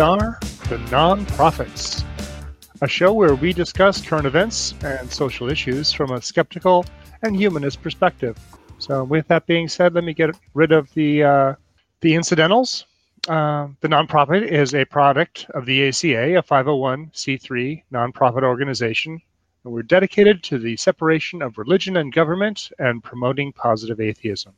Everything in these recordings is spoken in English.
Are the Non-Prophets, a show where we discuss current events and social issues from a skeptical and humanist perspective. So, with that being said, let me get rid of the uh, the incidentals. Uh, the nonprofit is a product of the ACA, a 501c3 nonprofit organization, and we're dedicated to the separation of religion and government and promoting positive atheism.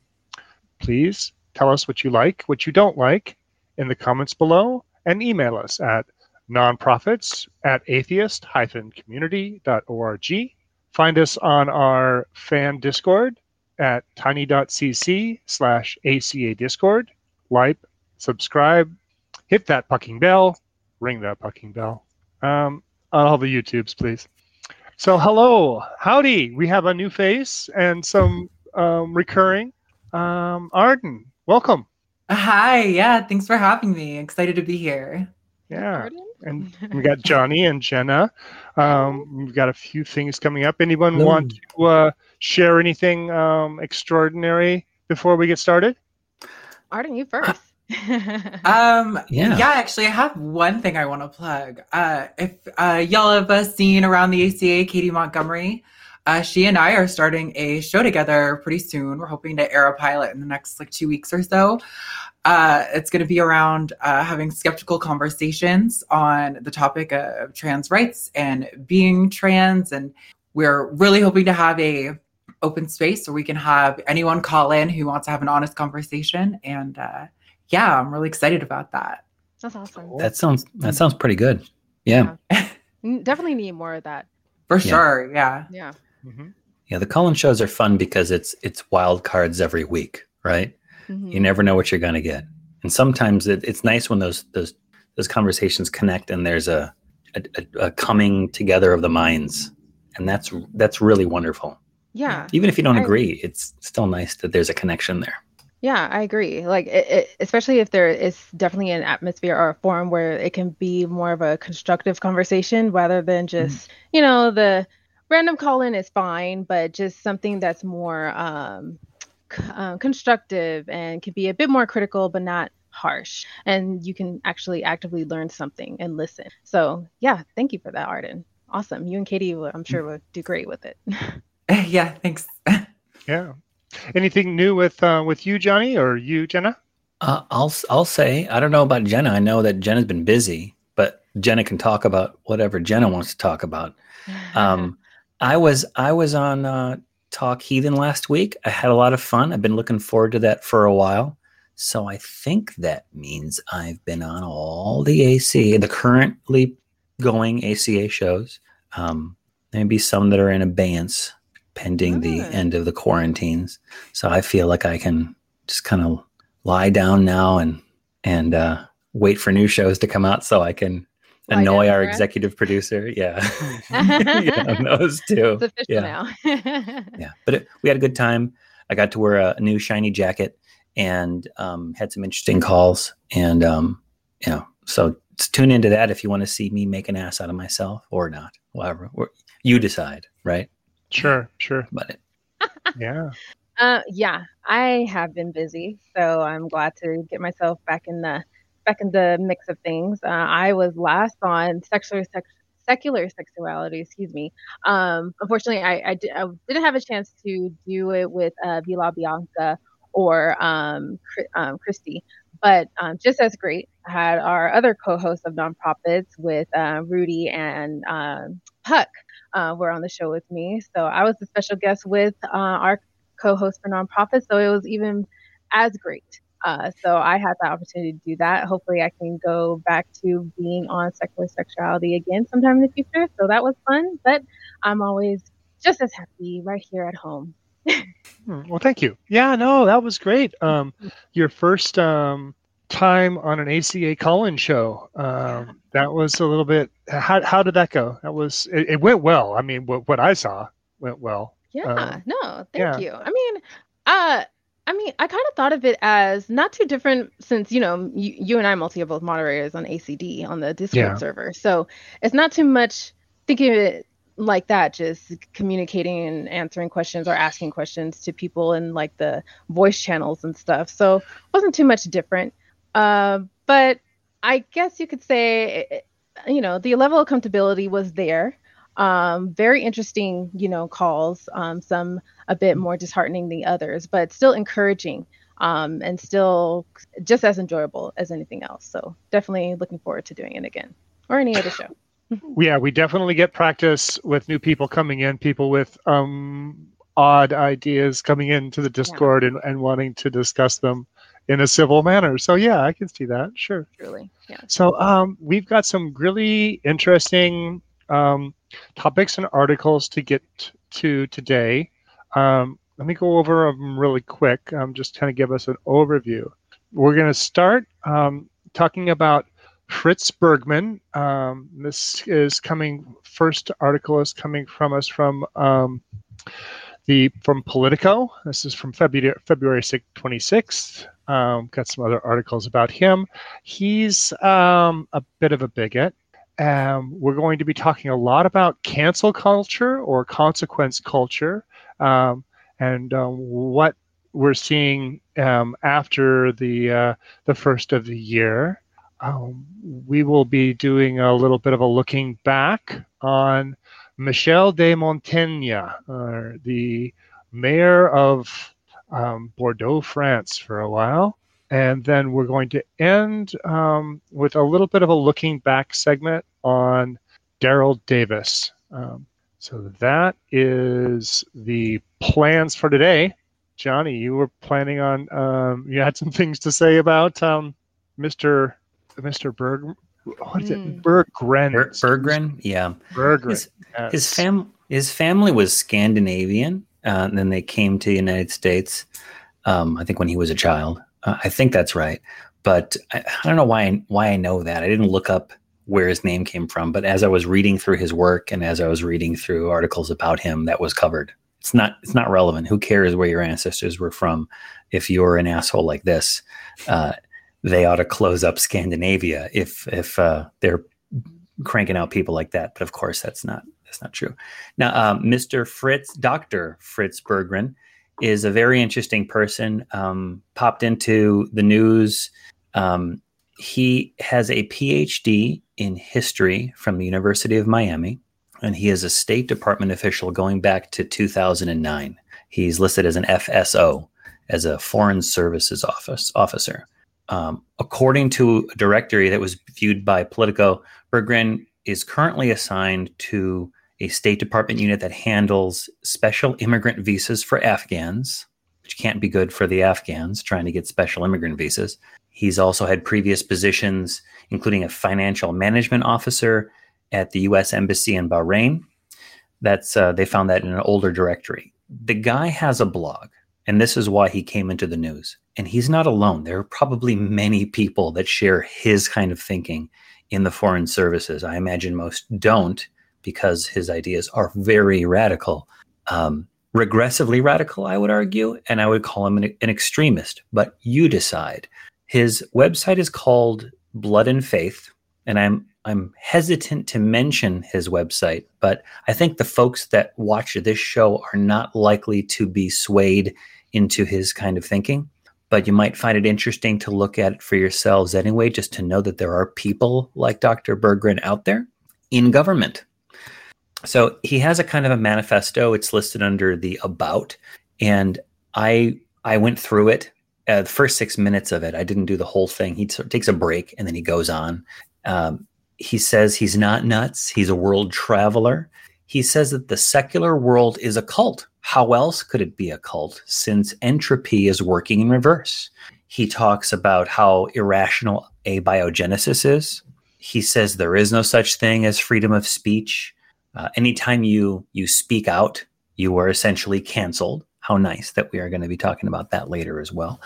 Please tell us what you like, what you don't like, in the comments below, and email us at nonprophets at atheist-community.org. Find us on our fan Discord at tiny.cc slash ACA Discord. Like, subscribe, hit that pucking bell, ring that pucking bell. Um, on all the YouTubes, please. So, hello, howdy. We have a new face and some um, recurring. Um, Arden, welcome. Hi, yeah, thanks for having me. Excited to be here. Yeah, and we got Johnny and Jena. Um, we've got a few things coming up. Anyone Hello. want to uh, share anything um, extraordinary before we get started? Arden, you first. Um, Yeah. yeah, actually, I have one thing I want to plug. Uh, if uh, y'all have uh, seen around the ACA, Katie Montgomery, uh, she and I are starting a show together pretty soon. We're hoping to air a pilot in the next like two weeks or so. Uh, it's going to be around uh, having skeptical conversations on the topic of trans rights and being trans, and we're really hoping to have a open space where we can have anyone call in who wants to have an honest conversation. And uh, yeah, I'm really excited about that. That's awesome. That sounds that sounds pretty good. Yeah. Mm, Definitely need more of that. For Yeah. sure. Yeah. Yeah. Mm-hmm. Yeah, the call-in shows are fun because it's it's wild cards every week, right? Mhm. You never know what you're going to get. And sometimes it, it's nice when those those those conversations connect and there's a, a a- a coming together of the minds. And that's that's really wonderful. Yeah. Even if you don't I- agree, it's still nice that there's a connection there. Yeah, I agree. Like, it, it, especially if there is definitely an atmosphere or a forum where it can be more of a constructive conversation rather than just, you know, the random call in is fine, but just something that's more um, c- um, constructive and can be a bit more critical, but not harsh. And you can actually actively learn something and listen. So, yeah, thank you for that, Arden. Awesome. You and Katie, I'm sure, would do great with it. yeah. Thanks. Yeah. Anything new with uh, with you, Johnny, or you, Jena? Uh, I'll s- I'll say I don't know about Jena. I know that Jena's been busy, but Jena can talk about whatever Jena wants to talk about. Um, I was I was on uh, Talk Heathen last week. I had a lot of fun. I've been looking forward to that for a while. So I think that means I've been on all the AC, the currently going ACA shows. Um, maybe some that are in abeyance pending the end of the quarantines. So I feel like I can just kind of lie down now and and uh, wait for new shows to come out so I can annoy down our executive producer. Yeah, yeah, those two. it's official yeah, now. yeah. But it, we had a good time. I got to wear a, new shiny jacket and um, had some interesting calls. And um, you know, so tune into that if you want to see me make an ass out of myself or not. Whatever Or- you decide, right? Sure, sure. But it, Yeah. Uh, yeah, I have been busy, so I'm glad to get myself back in the back in the mix of things. Uh, I was last on secular sex, secular sexuality, excuse me. Um, unfortunately, I, I, di- I didn't have a chance to do it with uh, Vila Bianca or um, um, Christy, but um, just as great. Had our other co-hosts of Non-Prophets with uh, Rudy and um, Puck uh, were on the show with me. So I was the special guest with uh, our co-host for Non-Prophets, so it was even as great. Uh, so I had the opportunity to do that. Hopefully, I can go back to being on secular sexuality again sometime in the future. So that was fun, but I'm always just as happy right here at home. Hmm, Well, thank you. Yeah, no, that was great. Um, your first um, time on an ACA call-in show. Um, that was a little bit. How how did that go? That was. It, it went well. I mean, what what I saw went well. Yeah, Um, no, thank yeah. you. I mean, uh, I mean, I kind of thought of it as not too different since you know you, you and I Malty are both moderators on ACD on the Discord Yeah. server, so it's not too much thinking of it like that, just communicating and answering questions or asking questions to people in like the voice channels and stuff. So it wasn't too much different. Uh, but I guess you could say, eh, you know, the level of comfortability was there. Um, very interesting, you know, calls. Um, some a bit more disheartening than others, but still encouraging. Um, and still just as enjoyable as anything else. So definitely looking forward to doing it again or any other show. yeah, we definitely get practice with new people coming in, people with um, odd ideas coming into the Discord yeah. and, and wanting to discuss them in a civil manner. So yeah, I can see that. Sure. Truly. Yeah. So um, we've got some really interesting um, topics and articles to get to today. Um, let me go over them really quick. Um, just kind of give us an overview. We're going to start um, talking about Fritz Berggren. Um, this is coming. First article is coming from us from the from Politico. This is from February February 26th. Um, got some other articles about him. He's um, a bit of a bigot. Um, we're going to be talking a lot about cancel culture or consequence culture um, and um, what we're seeing um, after the uh, the first of the year. we will be doing a little bit of a looking back on Michel de Montaigne, uh, the mayor of um, Bordeaux, France, for a while. And then we're going to end um, with a little bit of a looking back segment on Daryl Davis. Um, so that is the plans for today. Johnny, you were planning on, um, you had some things to say about um, Mr. Mr. Berg, what is it? Hmm. Berggren. Ber- Berggren, yeah. Berggren. His, yes. his, fam- his family was Scandinavian, uh, and then they came to the United States. Um, I think when he was a child. Uh, I think that's right, but I, I, don't know why I, why I know that. I didn't look up where his name came from, but as I was reading through his work and as I was reading through articles about him, that was covered. It's not it's not relevant. Who cares where your ancestors were from if you're an asshole like this? Uh, they ought to close up Scandinavia if if uh, they're cranking out people like that. But of course, that's not that's not true. Now, um, Mr. Fritz, Doctor Fritz Berggren, is a very interesting person. Um, popped into the news. Um, he has a PhD in history from the University of Miami, and he is a State Department official going back to 2009. He's listed as an FSO, as a Foreign Services Office officer. Um, according to a directory that was viewed by Politico, Berggren is currently assigned to a State Department unit that handles special immigrant visas for Afghans, which can't be good for the Afghans trying to get special immigrant visas. He's also had previous positions, including a financial management officer at the U.S. Embassy in Bahrain. That's uh, they found that in an older directory. The guy has a blog, and this is why he came into the news. And he's not alone. There are probably many people that share his kind of thinking in the foreign services. I imagine most don't because his ideas are very radical, um, regressively radical, I would argue. And I would call him an, an extremist. But you decide. His website is called Blood and Faith. And I'm I'm hesitant to mention his website, but I think the folks that watch this show are not likely to be swayed into his kind of thinking but you might find it interesting to look at it for yourselves anyway, just to know that there are people like Dr. Berggren out there in government. So he has a kind of a manifesto. It's listed under the about, and I I went through it. Uh, the first six minutes of it, I didn't do the whole thing. He t- takes a break and then he goes on. Um, he says he's not nuts. He's a world traveler. He says that the secular world is a cult. How else could it be a cult since entropy is working in reverse? He talks about how irrational abiogenesis is. He says there is no such thing as freedom of speech. Uh, anytime you you speak out, you are essentially canceled. How nice that we are going to be talking about that later as well.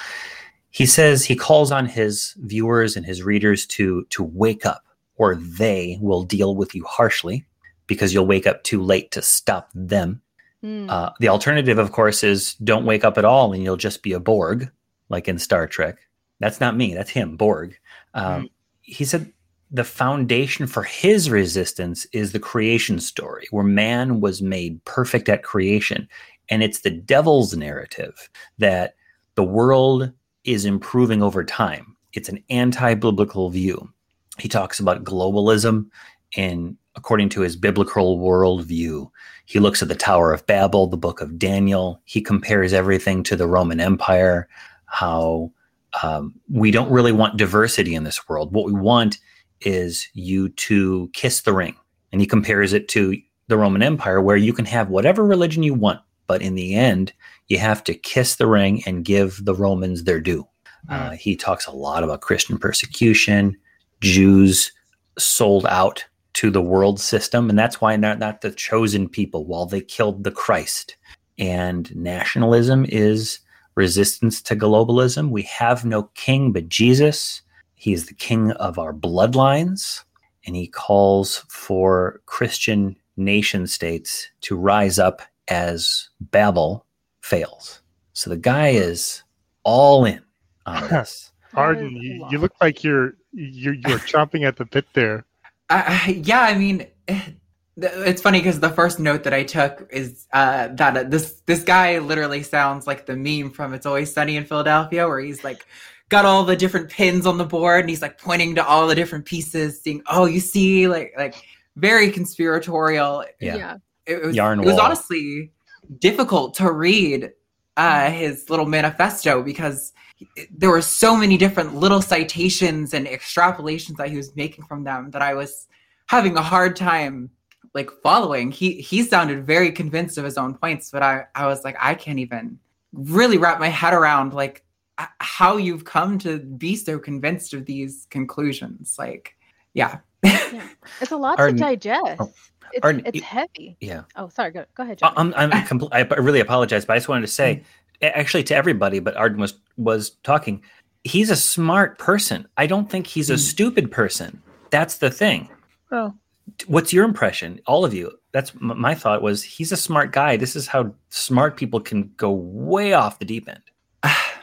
He says he calls on his viewers and his readers to to wake up, or they will deal with you harshly because you'll wake up too late to stop them. Mm. Uh, the alternative, of course, is don't wake up at all and you'll just be a Borg, like in Star Trek. That's not me, that's him, Borg. Um, mm. He said the foundation for his resistance is the creation story, where man was made perfect at creation. And it's the devil's narrative that the world is improving over time. It's an anti biblical view. he talks about globalism and according to his biblical worldview. He looks at the Tower of Babel, the book of Daniel. He compares everything to the Roman Empire, how um, we don't really want diversity in this world. What we want is you to kiss the ring. And he compares it to the Roman Empire, where you can have whatever religion you want, but in the end, you have to kiss the ring and give the Romans their due. Uh, he talks a lot about Christian persecution, Jews sold out to the world system, and that's why not, not the chosen people while they killed the Christ. And nationalism is resistance to globalism. We have no king but Jesus. He is the king of our bloodlines, and he calls for Christian nation states to rise up as Babel fails. So the guy is all in on this. Arden, you, you look like you're you're you're chomping at the bit there. Uh, yeah, I mean, it's funny because the first note that I took is uh, that uh, this this guy literally sounds like the meme from "It's Always Sunny in Philadelphia," where he's like got all the different pins on the board and he's like pointing to all the different pieces, saying, "Oh, you see," like like very conspiratorial. Yeah, yeah. It, was Yarn it was honestly difficult to read uh, his little manifesto because there were so many different little citations and extrapolations that he was making from them that I was having a hard time like following. He he sounded very convinced of his own points, but I I was like I can't even really wrap my head around like h- Uh, how you've come to be so convinced of these conclusions. Like yeah. It's a lot Arden- to digest. oh, it's Arden, it's heavy. Yeah. Oh, sorry. Go, go ahead, uh, John. I'm, I'm compl- I really apologize, but I just wanted to say, mm. a- actually, to everybody, but Arden was was talking. He's a smart person. I don't think he's a Mm. stupid person. That's the thing. Oh. Well, What's your impression, all of you? That's m- my thought. Was he's a smart guy? This is how smart people can go way off the deep end.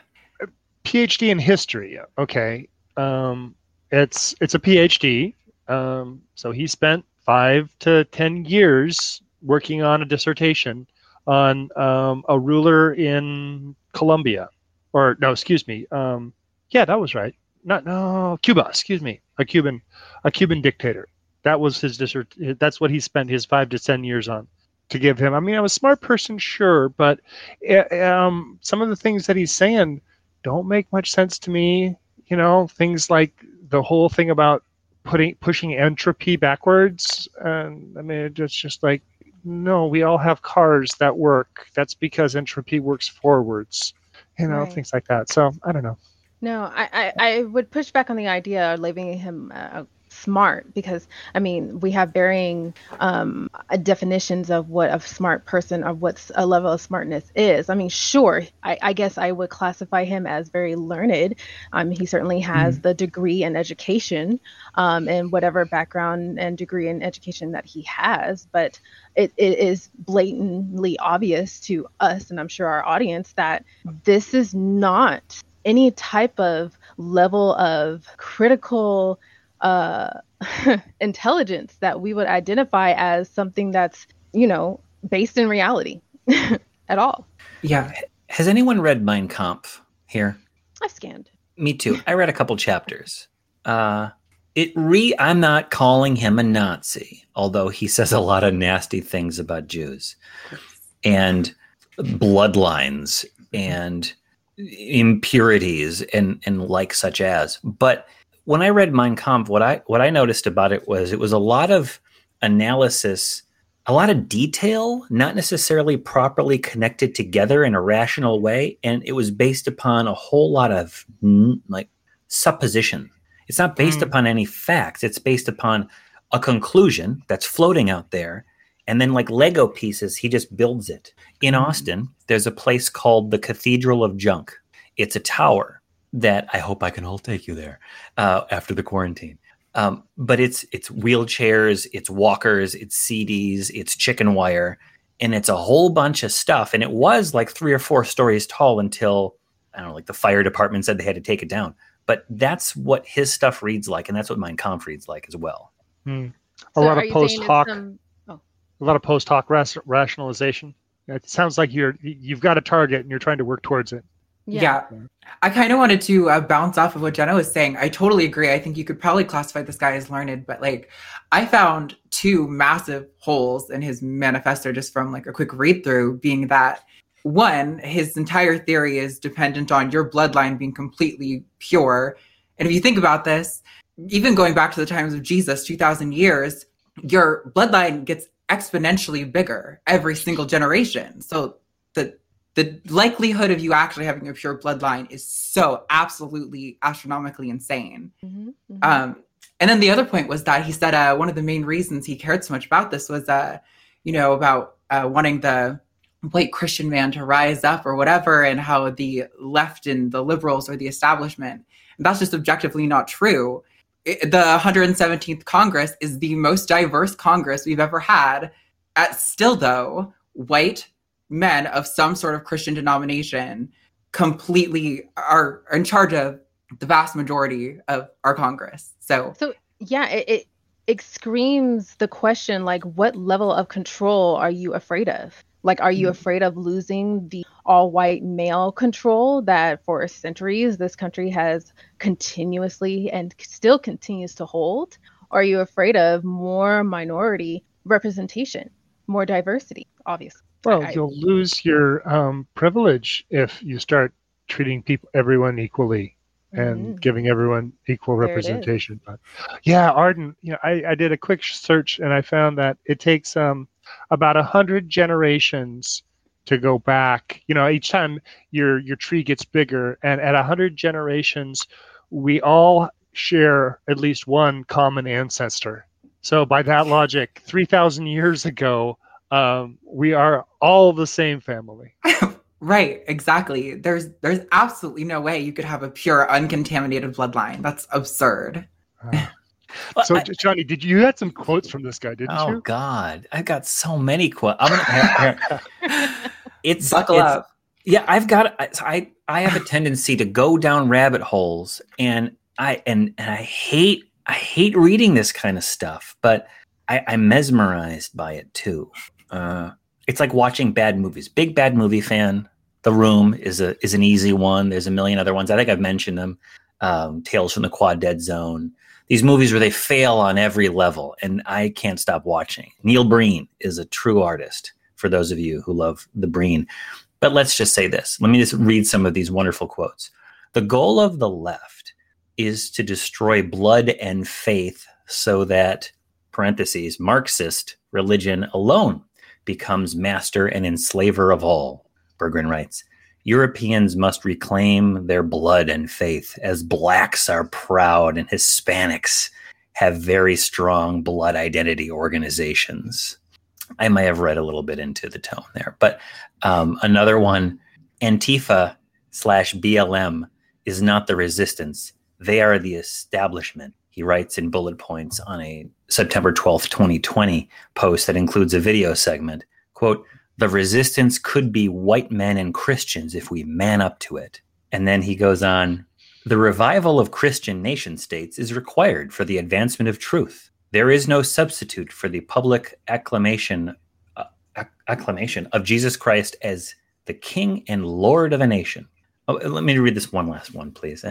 PhD in history. Okay, um, it's it's a PhD. Um, so he spent five to ten years working on a dissertation on um, a ruler in Colombia, or no, excuse me. Um, yeah, that was right. Not no Cuba. Excuse me, a Cuban, a Cuban dictator. That was his dissert. That's what he spent his five to ten years on to give him. I mean, I'm a smart person, sure, but uh, um, some of the things that he's saying don't make much sense to me. You know, things like the whole thing about putting pushing entropy backwards. And I mean, it's just like, no, we all have cars that work. That's because entropy works forwards. You know, Right. things like that. So I don't know. No, I, I, I would push back on the idea of leaving him uh, smart because I mean we have varying um, definitions of what a smart person of what a level of smartness is. I mean, sure, I, I guess I would classify him as very learned. Um, he certainly has the degree and education um, and whatever background and degree and education that he has, but it, it is blatantly obvious to us and I'm sure our audience that this is not any type of level of critical uh, intelligence that we would identify as something that's, you know, based in reality at all. Yeah. Has anyone read Mein Kampf here? I scanned. Me too. I read a couple chapters. Uh, it re. I'm not calling him a Nazi, although he says a lot of nasty things about Jews and bloodlines and impurities and and like such as. But when I read Mein Kampf, what I what I noticed about it was it was a lot of analysis, a lot of detail, not necessarily properly connected together in a rational way, and it was based upon a whole lot of mm, like supposition. It's not based Mm. upon any facts. It's based upon a conclusion that's floating out there. And then, like Lego pieces, he just builds it. In Austin, there's a place called the Cathedral of Junk. It's a tower that I hope I can all take you there uh, after the quarantine. Um, but it's it's wheelchairs, it's walkers, it's CDs, it's chicken wire, and it's a whole bunch of stuff. And it was like three or four stories tall until I don't know, like the fire department said they had to take it down. But that's what his stuff reads like, and that's what Mein Kampf reads like as well. Hmm. A So lot are of you saying post hoc, some- a lot of post hoc rationalization. It sounds like you're you've got a target and you're trying to work towards it. Yeah. yeah. I kind of wanted to uh, bounce off of what Jena was saying. I totally agree. I think you could probably classify this guy as learned, but like I found two massive holes in his manifesto just from like a quick read through, being that one, his entire theory is dependent on your bloodline being completely pure. And if you think about this, even going back to the times of Jesus, 2000 years, your bloodline gets exponentially bigger every single generation. So the the likelihood of you actually having a pure bloodline is so absolutely astronomically insane. Mm-hmm, mm-hmm. Um, and then the other point was that he said uh, one of the main reasons he cared so much about this was, uh, you know, about uh, wanting the white Christian man to rise up or whatever, and how the left and the liberals or the establishment. And that's just objectively not true. It, the 117th Congress is the most diverse Congress we've ever had. At still, though, white men of some sort of Christian denomination completely are, in charge of the vast majority of our Congress. So, so yeah, it, it it screams the question like, what level of control are you afraid of? Like, are you mm-hmm. afraid of losing the all white male control that for centuries this country has continuously and still continues to hold? Or are you afraid of more minority representation, more diversity, obviously? Well, I, you'll lose your um, privilege if you start treating people, everyone equally, and mm-hmm. giving everyone equal there representation. But yeah, Arden, you know, I, I did a quick search and I found that it takes um, about a hundred generations to go back. You know, each time your your tree gets bigger, and at a hundred generations, we all share at least one common ancestor. So by that logic, three thousand years ago, um, we are all the same family. right, exactly. There's there's absolutely no way you could have a pure, uncontaminated bloodline. That's absurd. Uh, so, I, Johnny, did you had some quotes from this guy? Didn't oh, you? Oh God, I got so many quotes. it's buckle it's, up. Yeah, I've got. I I have a tendency to go down rabbit holes, and I and and I hate I hate reading this kind of stuff, but I, I'm mesmerized by it too. Uh, it's like watching bad movies. Big bad movie fan. The Room is a is an easy one. There's a million other ones. I think I've mentioned them. Um, Tales from the Quadead Zone. These movies where they fail on every level, and I can't stop watching. Neil Breen is a true artist. For those of you who love the Breen, but let's just say this. Let me just read some of these wonderful quotes. The goal of the left is to destroy blood and faith so that parentheses Marxist religion alone becomes master and enslaver of all. Berggren writes Europeans must reclaim their blood and faith, as blacks are proud and Hispanics have very strong blood identity organizations. I may have read a little bit into the tone there, but um, another one Antifa slash BLM is not the resistance, they are the establishment. He writes in bullet points on a September 12th, 2020 post that includes a video segment. Quote, the resistance could be white men and Christians if we man up to it. And then he goes on, the revival of Christian nation states is required for the advancement of truth. There is no substitute for the public acclamation uh, acclamation of Jesus Christ as the King and Lord of a nation. Oh, let me read this one last one, please.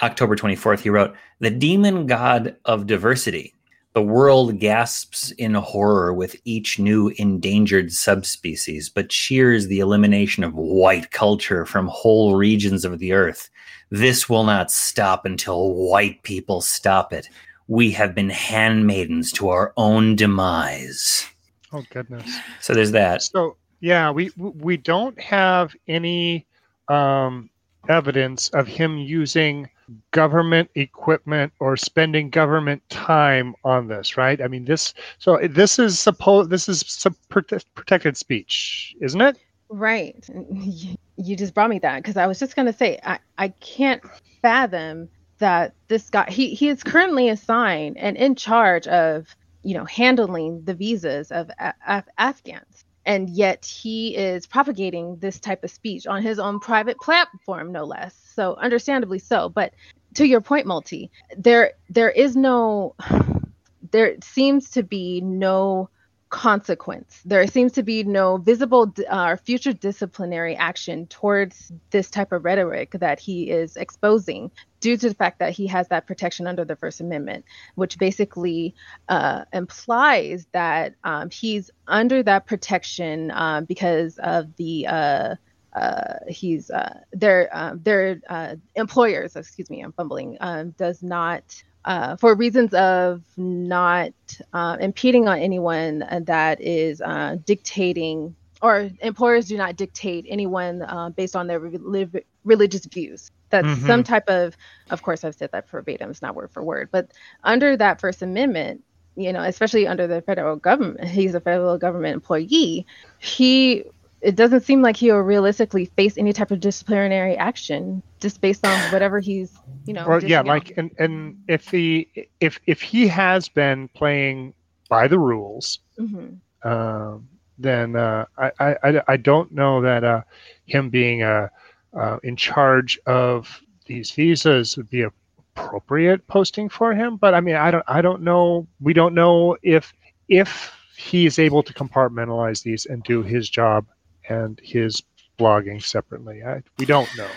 October 24th, he wrote, The demon god of diversity. The world gasps in horror with each new endangered subspecies, but cheers the elimination of white culture from whole regions of the earth. This will not stop until white people stop it. We have been handmaidens to our own demise. Oh goodness! So there's that. So yeah, we we don't have any um, evidence of him using government equipment or spending government time on this, right? I mean, this. So this is supposed. This is protected speech, isn't it? Right. You just brought me that because I was just going to say I I can't fathom that this guy he he is currently assigned and in charge of you know handling the visas of Af- Afghans and yet he is propagating this type of speech on his own private platform no less. So understandably so. But to your point Malty there there is no there seems to be no consequence. There seems to be no visible uh, future disciplinary action towards this type of rhetoric that he is exposing due to the fact that he has that protection under the First Amendment, which basically uh, implies that um, he's under that protection um, because of the. Uh, uh, he's uh, their uh, their uh, employers, excuse me, I'm fumbling, um, does not uh, for reasons of not uh, impeding on anyone that is uh, dictating, or employers do not dictate anyone uh, based on their re- religious views. That's mm-hmm. some type of, of course, I've said that verbatim, it's not word for word, but under that First Amendment, you know, especially under the federal government, he's a federal government employee. He it doesn't seem like he'll realistically face any type of disciplinary action just based on whatever he's you know or, yeah like and and if he if if he has been playing by the rules mm-hmm. um, then uh, I, I i don't know that uh, him being uh, uh, in charge of these visas would be appropriate posting for him but i mean i don't i don't know we don't know if if he is able to compartmentalize these and do his job and his blogging separately. I, we don't know.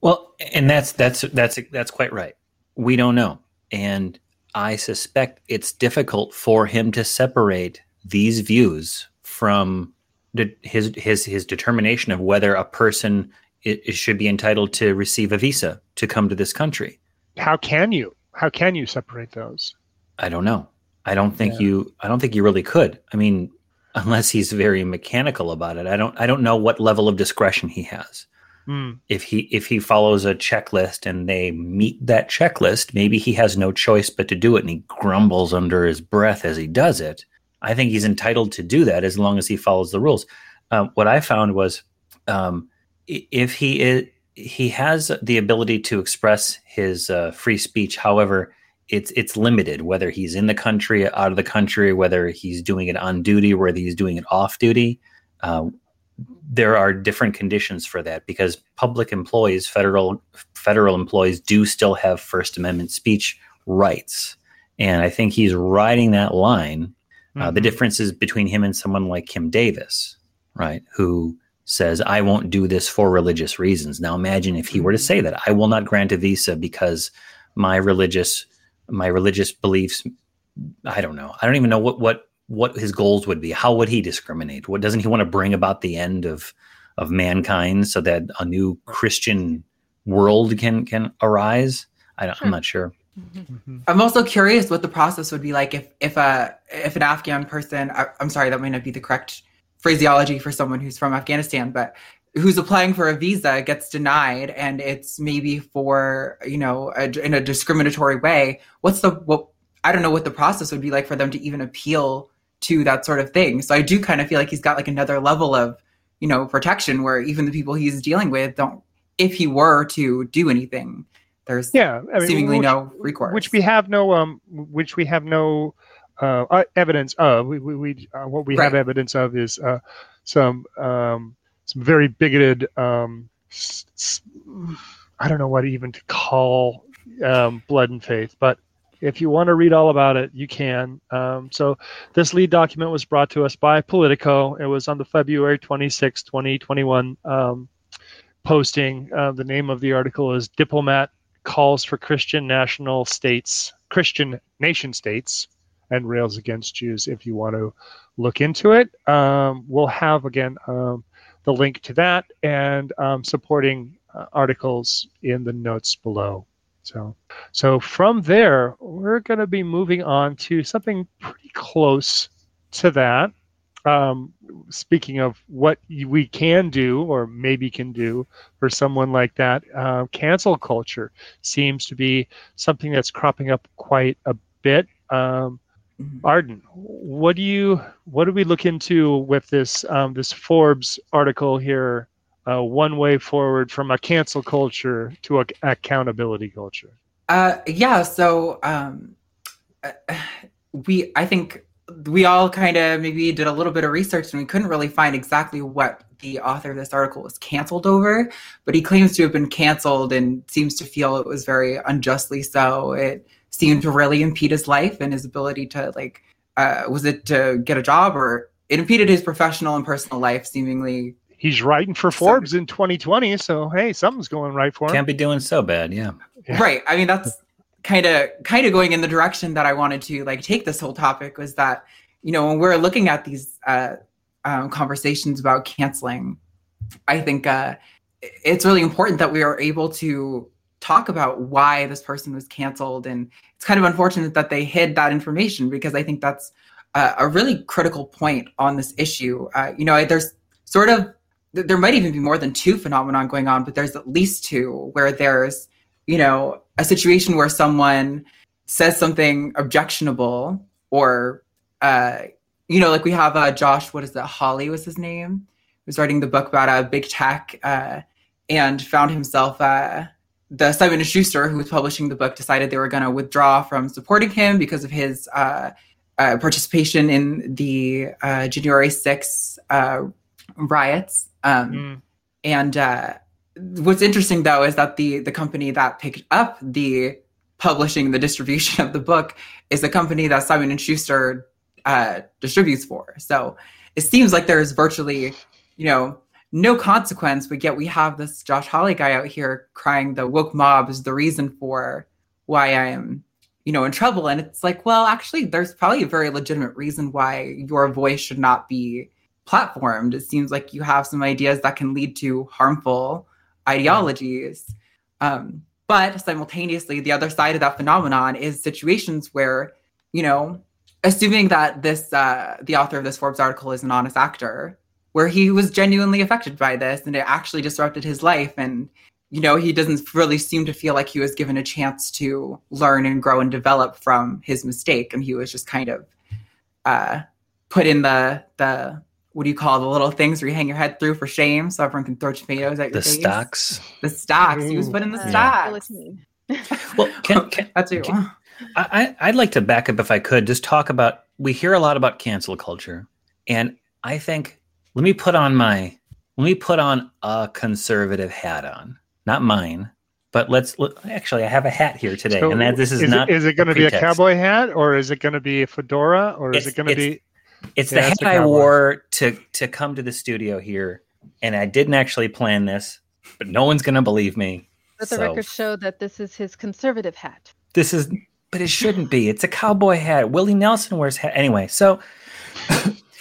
Well, and that's that's that's that's quite right. We don't know, and I suspect it's difficult for him to separate these views from the, his his his determination of whether a person it, it should be entitled to receive a visa to come to this country. How can you? How can you separate those? I don't know. I don't think yeah. you. I don't think you really could. I mean, unless he's very mechanical about it. I don't I don't know what level of discretion he has. Mm. If he if he follows a checklist and they meet that checklist, maybe he has no choice but to do it and he grumbles under his breath as he does it. I think he's entitled to do that as long as he follows the rules. Um, what I found was um, if he is, he has the ability to express his uh, free speech. However, it's it's limited whether he's in the country, out of the country, whether he's doing it on duty, whether he's doing it off duty. Uh, there are different conditions for that because public employees, federal federal employees, do still have First Amendment speech rights, and I think he's riding that line. Mm-hmm. Uh, the mm-hmm. difference is between him and someone like Kim Davis, right, who says, I won't do this for religious reasons. Now imagine if he were to mm-hmm. say that, I will not grant a visa because my religious my religious beliefs. I don't know. I don't even know what what what his goals would be. How would he discriminate? What doesn't he want to bring about the end of of mankind so that a new Christian world can can arise? I am not sure. Mm-hmm. I'm also curious what the process would be like if if a if an Afghan person. I, I'm sorry, that may not be the correct phraseology for someone who's from Afghanistan, but who's applying for a visa gets denied and it's maybe for you know a, in a discriminatory way what's the what i don't know what the process would be like for them to even appeal to that sort of thing. So i do kind of feel like he's got like another level of you know protection where even the people he's dealing with don't if he were to do anything there's yeah I mean, seemingly which, no recourse. which we have no um which we have no uh, uh evidence of. We, we, we uh, what we right. have evidence of is uh some um some very bigoted. Um, I don't know what even to call um, Blood and Faith, but if you want to read all about it, you can. Um, so this lead document was brought to us by Politico. It was on the February 26, 2021 um, posting. Uh, the name of the article is Diplomat Calls for Christian National States, Christian Nation States, and Rails Against Jews if you want to look into it. Um, we'll have, again, um, the link to that and um, supporting uh, articles in the notes below. So, so from there, we're going to be moving on to something pretty close to that. Um, speaking of what we can do or maybe can do for someone like that, uh, cancel culture seems to be something that's cropping up quite a bit. Um. Arden, what do you what do we look into with this um, this Forbes article here? Uh, one way forward from a cancel culture to a accountability culture. Uh, yeah, so um, uh, we I think we all kind of maybe did a little bit of research and we couldn't really find exactly what the author of this article was canceled over, but he claims to have been canceled and seems to feel it was very unjustly so. It seemed to really impede his life and his ability to like uh, was it to get a job or it impeded his professional and personal life seemingly He's writing for Forbes in 2020, so hey, something's going right for him. Can't be doing so bad, yeah. Yeah. right i mean that's kind of kind of going in the direction that i wanted to like take this whole topic was that you know when we're looking at these uh, um, conversations about canceling i think uh, it's really important that we are able to talk about why this person was canceled and it's kind of unfortunate that they hid that information because i think that's a, a really critical point on this issue uh, you know there's sort of there might even be more than two phenomenon going on but there's at least two where there's you know, a situation where someone says something objectionable or, uh, you know, like we have uh, Josh, what is that? Hawley was his name, who's writing the book about uh, big tech uh, and found himself. Uh, the Simon and Schuster, who was publishing the book, decided they were going to withdraw from supporting him because of his uh, uh, participation in the uh, January 6th uh, riots. Um, Mm. And uh, what's interesting though is that the the company that picked up the publishing the distribution of the book is the company that Simon and Schuster uh, distributes for. So it seems like there's virtually, you know, no consequence, but yet we have this Josh Hawley guy out here crying the woke mob is the reason for why I am, you know, in trouble. And it's like, well, actually, there's probably a very legitimate reason why your voice should not be platformed. It seems like you have some ideas that can lead to harmful ideologies. Um, but simultaneously, the other side of that phenomenon is situations where, you know, assuming that this uh, the author of this Forbes article is an honest actor, where he was genuinely affected by this and it actually disrupted his life, and you know he doesn't really seem to feel like he was given a chance to learn and grow and develop from his mistake, and he was just kind of uh, put in the the what do you call the little things where you hang your head through for shame so everyone can throw tomatoes at your face? The face? stocks. The stocks. He was put in the Uh, stocks. Well, can, can, That's you. can- I, I- I'd like to back up if I could, just talk about. We hear a lot about cancel culture, and I think let me put on my let me put on a conservative hat on, not mine, but let's look. Actually, I have a hat here today, So and that this is, it- not. Is it going to be a cowboy hat, or is it going to be a fedora, or is it going to be? It's Yeah, the hat I wore to to come to the studio here, and I didn't actually plan this, but no one's gonna believe me. Let the So, record show that this is his conservative hat. This is, but it shouldn't be. It's a cowboy hat. Willie Nelson wears hat anyway. So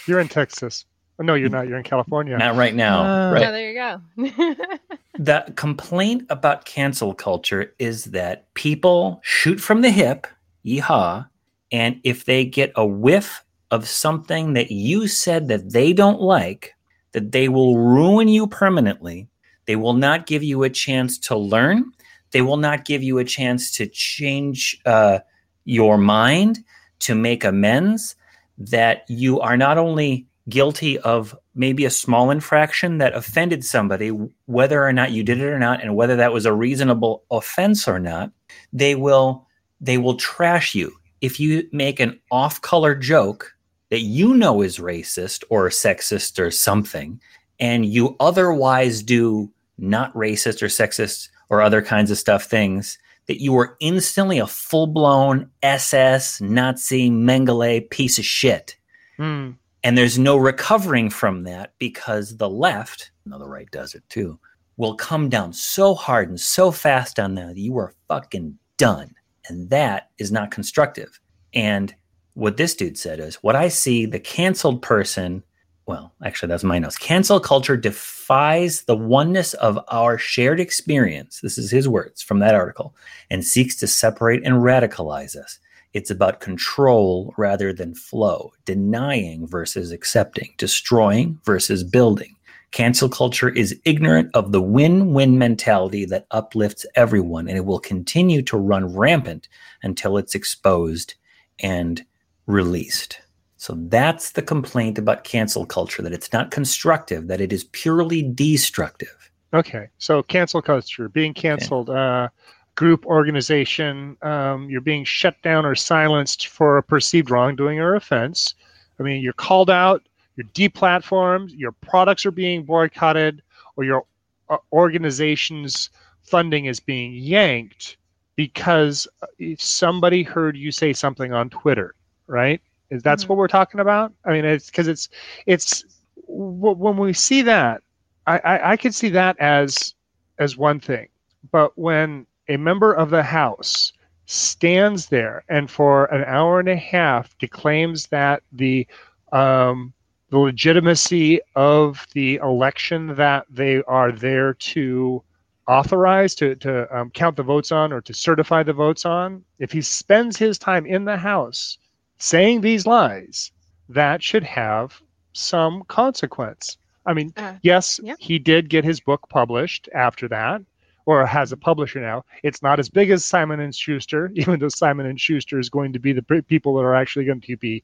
You're in Texas. Oh, no, you're not. You're in California. not right now. Uh, right. Yeah, there you go. The complaint about cancel culture is that people shoot from the hip, yeehaw, and if they get a whiff of something that you said that they don't like, that they will ruin you permanently. They will not give you a chance to learn. They will not give you a chance to change uh, your mind, to make amends. That you are not only guilty of maybe a small infraction that offended somebody, whether or not you did it or not, and whether that was a reasonable offense or not, they will they will trash you if you make an off-color joke that you know is racist or sexist or something, and you otherwise do not racist or sexist or other kinds of stuff things that you were instantly a full-blown SS Nazi Mengele piece of shit Hmm. And there's no recovering from that because the left, no, the right does it too, will come down so hard and so fast on that you are fucking done. And that is not constructive. And what this dude said is what I see the canceled person, well, actually, that's my notes. Cancel culture defies the oneness of our shared experience. This is his words from that article and seeks to separate and radicalize us. It's about control rather than flow, denying versus accepting, destroying versus building. Cancel culture is ignorant of the win win mentality that uplifts everyone, and it will continue to run rampant until it's exposed and released. So that's the complaint about cancel culture that it's not constructive, that it is purely destructive. Okay, so cancel culture, being canceled, uh, group organization, um, you're being shut down or silenced for a perceived wrongdoing or offense. I mean, you're called out, you're deplatformed, your products are being boycotted, or your uh, organization's funding is being yanked because uh, somebody heard you say something on Twitter, right? Is that's mm-hmm. what we're talking about? I mean, it's because it's it's when we see that, I, I I could see that as as one thing, but when a member of the House stands there and for an hour and a half declaims that the um, the legitimacy of the election that they are there to authorize to, to um, count the votes on or to certify the votes on if he spends his time in the house saying these lies that should have some consequence i mean uh, yes yeah. he did get his book published after that or has a publisher now. It's not as big as Simon and Schuster, even though Simon and Schuster is going to be the people that are actually going to be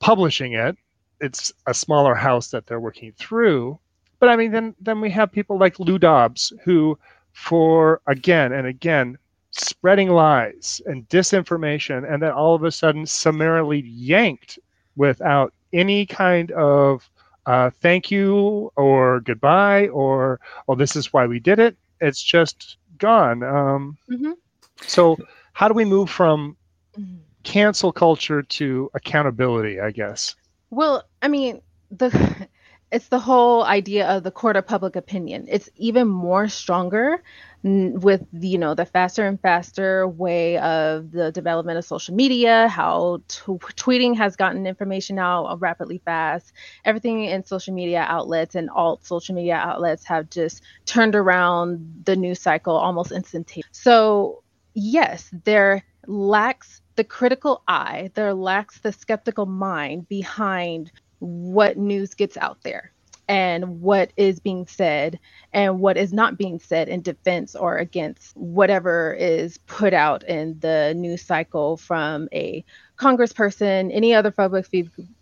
publishing it. It's a smaller house that they're working through. But I mean, then then we have people like Lou Dobbs who, for again and again, spreading lies and disinformation, and then all of a sudden summarily yanked without any kind of uh, thank you or goodbye or oh this is why we did it it's just gone. Um, mm-hmm. So, how do we move from mm-hmm. cancel culture to accountability? I guess. Well, I mean, the it's the whole idea of the court of public opinion. It's even more stronger with you know the faster and faster way of the development of social media how t- tweeting has gotten information out uh, rapidly fast everything in social media outlets and alt social media outlets have just turned around the news cycle almost instantaneously so yes there lacks the critical eye there lacks the skeptical mind behind what news gets out there and what is being said and what is not being said in defense or against whatever is put out in the news cycle from a congressperson, any other public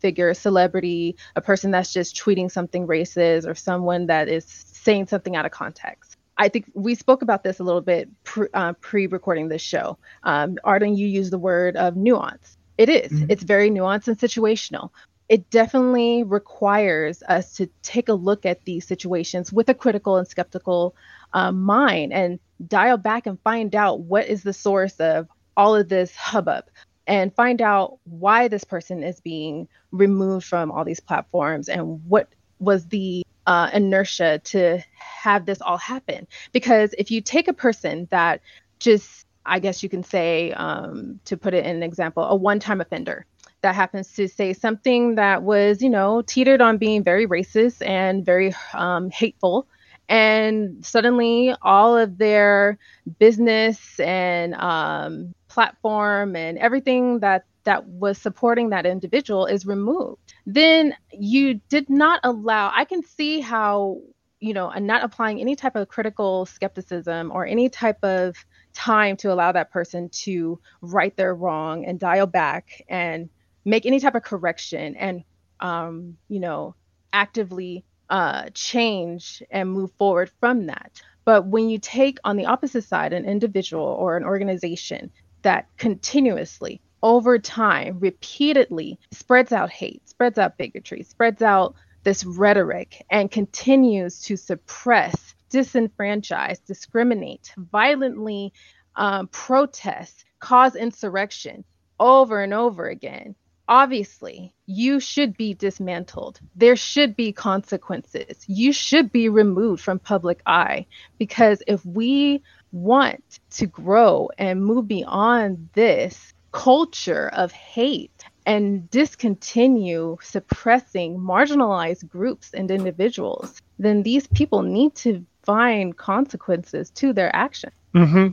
figure, celebrity, a person that's just tweeting something racist or someone that is saying something out of context. I think we spoke about this a little bit pre, uh, recording this show. Um, Arden, you used the word of nuance. It is. Mm-hmm. It's very nuanced and situational it definitely requires us to take a look at these situations with a critical and skeptical uh, mind and dial back and find out what is the source of all of this hubbub and find out why this person is being removed from all these platforms and what was the uh, inertia to have this all happen. Because if you take a person that just, I guess you can say, um, to put it in an example, a one time offender, that happens to say something that was, you know, teetered on being very racist and very um, hateful. And suddenly all of their business and um, platform and everything that that was supporting that individual is removed. Then you did not allow, I can see how, you know, and not applying any type of critical skepticism or any type of time to allow that person to right their wrong and dial back and make any type of correction and um, you know actively uh, change and move forward from that. But when you take on the opposite side an individual or an organization that continuously over time repeatedly spreads out hate spreads out bigotry spreads out this rhetoric and continues to suppress disenfranchise discriminate violently um, protest cause insurrection over and over again obviously you should be dismantled. There should be consequences. You should be removed from public eye. Because if we want to grow and move beyond this culture of hate and discontinue suppressing marginalized groups and individuals then these people need to find consequences to their actions. Mm-hmm.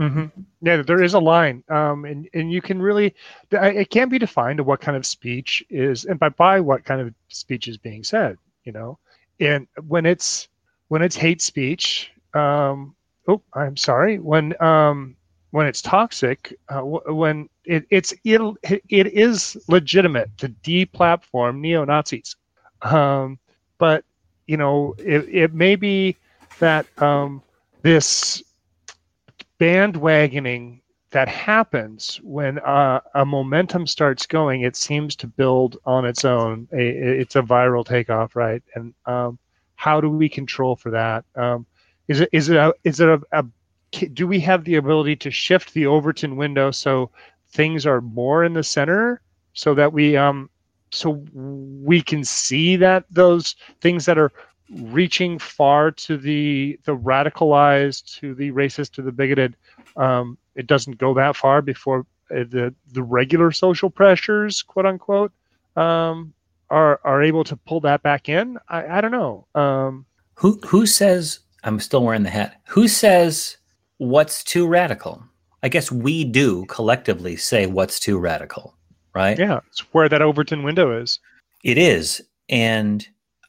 Mm-hmm. Yeah, there is a line, um, and and you can really, it can't be defined what kind of speech is, and by by what kind of speech is being said, you know, and when it's when it's hate speech, um, oh, I'm sorry, when um, when it's toxic, uh, when it, it's it, it is legitimate to deplatform neo Nazis, um, but you know, it, it may be that um, this bandwagoning that happens when uh, a momentum starts going. It seems to build on its own. It's a viral takeoff, right? And um, how do we control for that? Um, is it is it a, is it a, a do we have the ability to shift the Overton window so things are more in the center so that we um so we can see that those things that are reaching far to the the radicalized to the racist to the bigoted um, it doesn't go that far before uh, the the regular social pressures quote unquote um, are are able to pull that back in. I, I don't know. Um, who who says i'm still wearing the hat who says what's too radical? I guess we do collectively say what's too radical right? Yeah it's where that overton window is. It is. And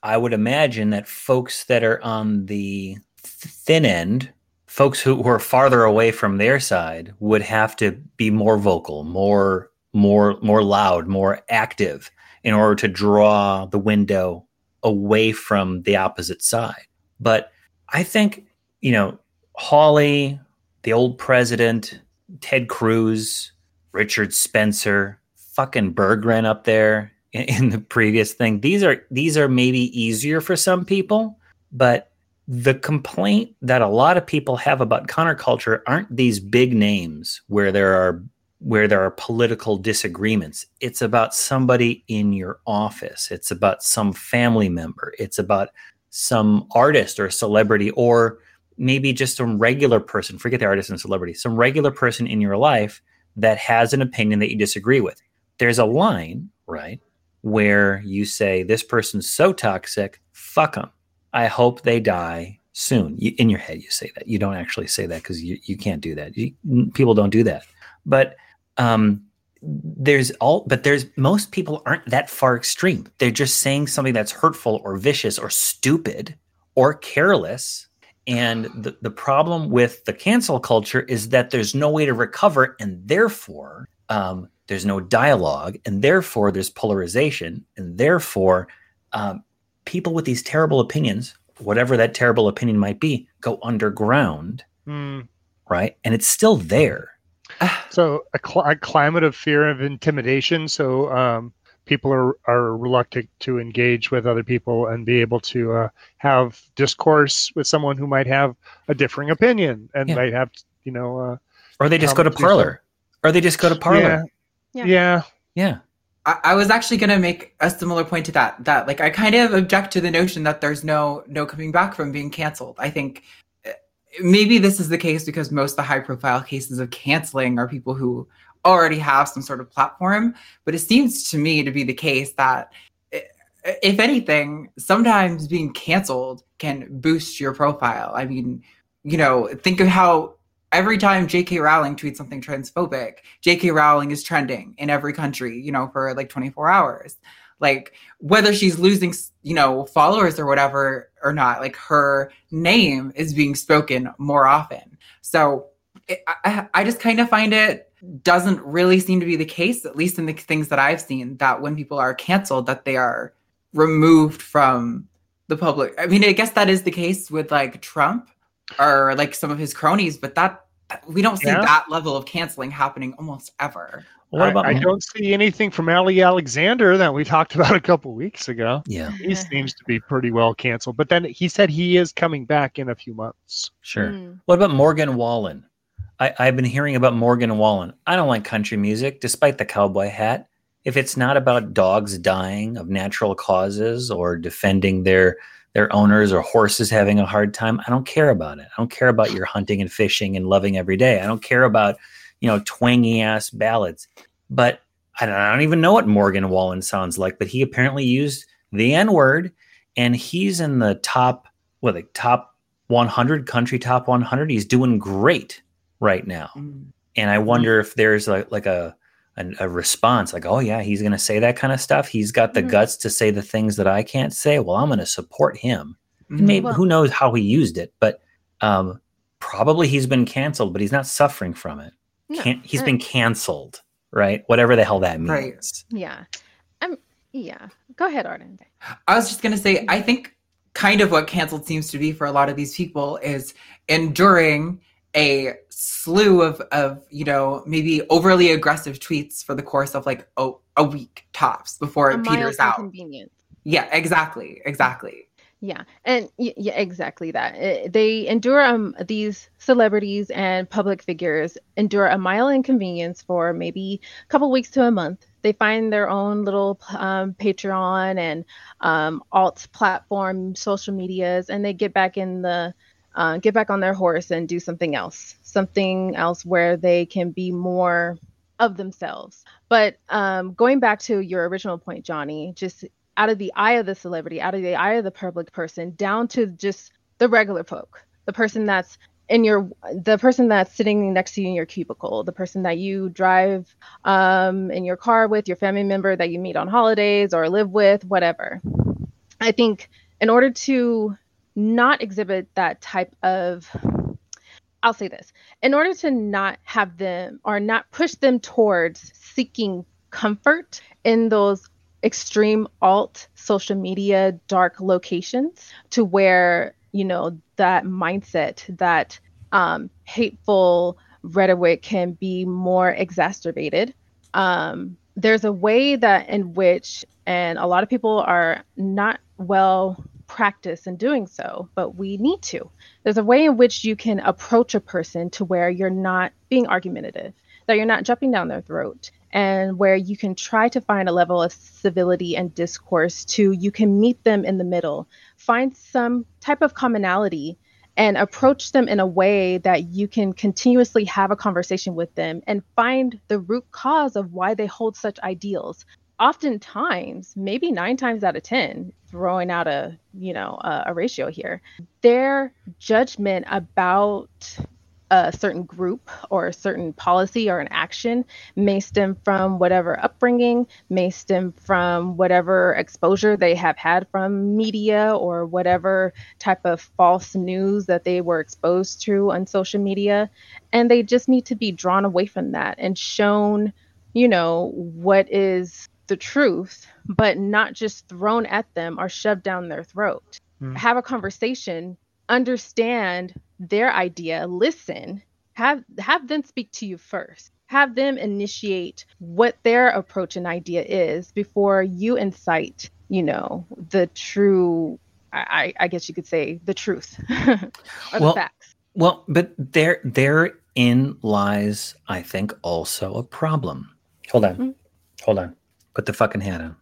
I would imagine that folks that are on the thin end, folks who, are farther away from their side, would have to be more vocal, more more more loud, more active in order to draw the window away from the opposite side. But I think, you know, Hawley, the old president, Ted Cruz, Richard Spencer, fucking Berggren up there, in the previous thing. These are these are maybe easier for some people, but the complaint that a lot of people have about counterculture aren't these big names where there are where there are political disagreements. It's about somebody in your office. It's about some family member. It's about some artist or celebrity or maybe just some regular person, forget the artist and celebrity, some regular person in your life that has an opinion that you disagree with. There's a line, right? Where you say this person's so toxic, fuck them. I hope they die soon. You, in your head, you say that. You don't actually say that because you, you can't do that. You, people don't do that. But um, there's all, but there's most people aren't that far extreme. They're just saying something that's hurtful or vicious or stupid or careless. And the, the problem with the cancel culture is that there's no way to recover. And therefore, um, there's no dialogue, and therefore there's polarization, and therefore um, people with these terrible opinions, whatever that terrible opinion might be, go underground, mm. right? And it's still there. So a, cl- a climate of fear of intimidation. So um, people are, are reluctant to engage with other people and be able to uh, have discourse with someone who might have a differing opinion and yeah. might have, you know, uh, or they just go to Parler. or they just go to Parler. Yeah. Yeah. Yeah. Yeah. I, I was actually going to make a similar point to that. That like I kind of object to the notion that there's no no coming back from being canceled. I think eh, maybe this is the case because most of the high profile cases of canceling are people who already have some sort of platform. But it seems to me to be the case that eh, if anything, sometimes being canceled can boost your profile. I mean, you know, think of how every time J.K. Rowling tweets something transphobic, J.K. Rowling is trending in every country, you know, for like 24 hours. Like whether she's losing, you know, followers or whatever or not, like her name is being spoken more often. So it, I, I just kind of find it doesn't really seem to be the case, at least in the things that I've seen, that when people are canceled, that they are removed from the public. I mean, I guess that is the case with like Trump or like some of his cronies, but that we don't see yeah. that level of canceling happening almost ever. What about I, I don't see anything from Ali Alexander that we talked about a couple weeks ago. Yeah. He seems to be pretty well canceled. But then he said he is coming back in a few months. Sure. Mm. What about Morgan Wallen? I, I've been hearing about Morgan Wallen. I don't like country music, despite the cowboy hat. If it's not about dogs dying of natural causes or defending their their owners or horses having a hard time. I don't care about it. I don't care about your hunting and fishing and loving every day. I don't care about, you know, twangy ass ballads. But I don't, I don't even know what Morgan Wallen sounds like, but he apparently used the N word and he's in the top, what, like top 100 country top 100. He's doing great right now. Mm. And I wonder if there's like, like a, a, a response like, oh yeah, he's going to say that kind of stuff. He's got the mm-hmm. guts to say the things that I can't say. Well, I'm going to support him. Mm-hmm. Maybe well, who knows how he used it, but um, probably he's been canceled, but he's not suffering from it. No, Can- he's uh, been canceled, right? Whatever the hell that means. Right. Yeah. I'm. Yeah. Go ahead, Arden. I was just going to say, I think kind of what canceled seems to be for a lot of these people is enduring a slew of of you know maybe overly aggressive tweets for the course of like a, a week tops before a it peters out. Yeah, exactly, exactly. Yeah, and yeah, exactly that. They endure um these celebrities and public figures endure a mild inconvenience for maybe a couple weeks to a month. they find their own little um, Patreon and um, alt platform social medias, and they get back in the uh, get back on their horse and do something else, something else where they can be more of themselves. But um, going back to your original point, Johnny, just out of the eye of the celebrity, out of the eye of the public person, down to just the regular folk, the person that's in your the person that's sitting next to you in your cubicle the person that you drive um, in your car with your family member that you meet on holidays or live with whatever i think in order to not exhibit that type of I'll say this in order to not have them or not push them towards seeking comfort in those extreme alt social media dark locations to where you know that mindset that um, hateful rhetoric can be more exacerbated. Um, there's a way that in which and a lot of people are not well practice in doing so, but we need to. There's a way in which you can approach a person to where you're not being argumentative, that you're not jumping down their throat, and where you can try to find a level of civility and discourse to you can meet them in the middle, find some type of commonality and approach them in a way that you can continuously have a conversation with them and find the root cause of why they hold such ideals oftentimes, maybe nine times out of 10, throwing out a, you know, a, a ratio here, their judgment about a certain group or a certain policy or an action may stem from whatever upbringing, may stem from whatever exposure they have had from media or whatever type of false news that they were exposed to on social media. And they just need to be drawn away from that and shown, you know, what is the truth, but not just thrown at them or shoved down their throat. Mm. Have a conversation, understand their idea, listen, have have them speak to you first. Have them initiate what their approach and idea is before you incite, you know, the true I, I guess you could say the truth or well, the facts. Well, but there therein lies, I think, also a problem. Hold on. Mm-hmm. Hold on. Put the fucking hat on.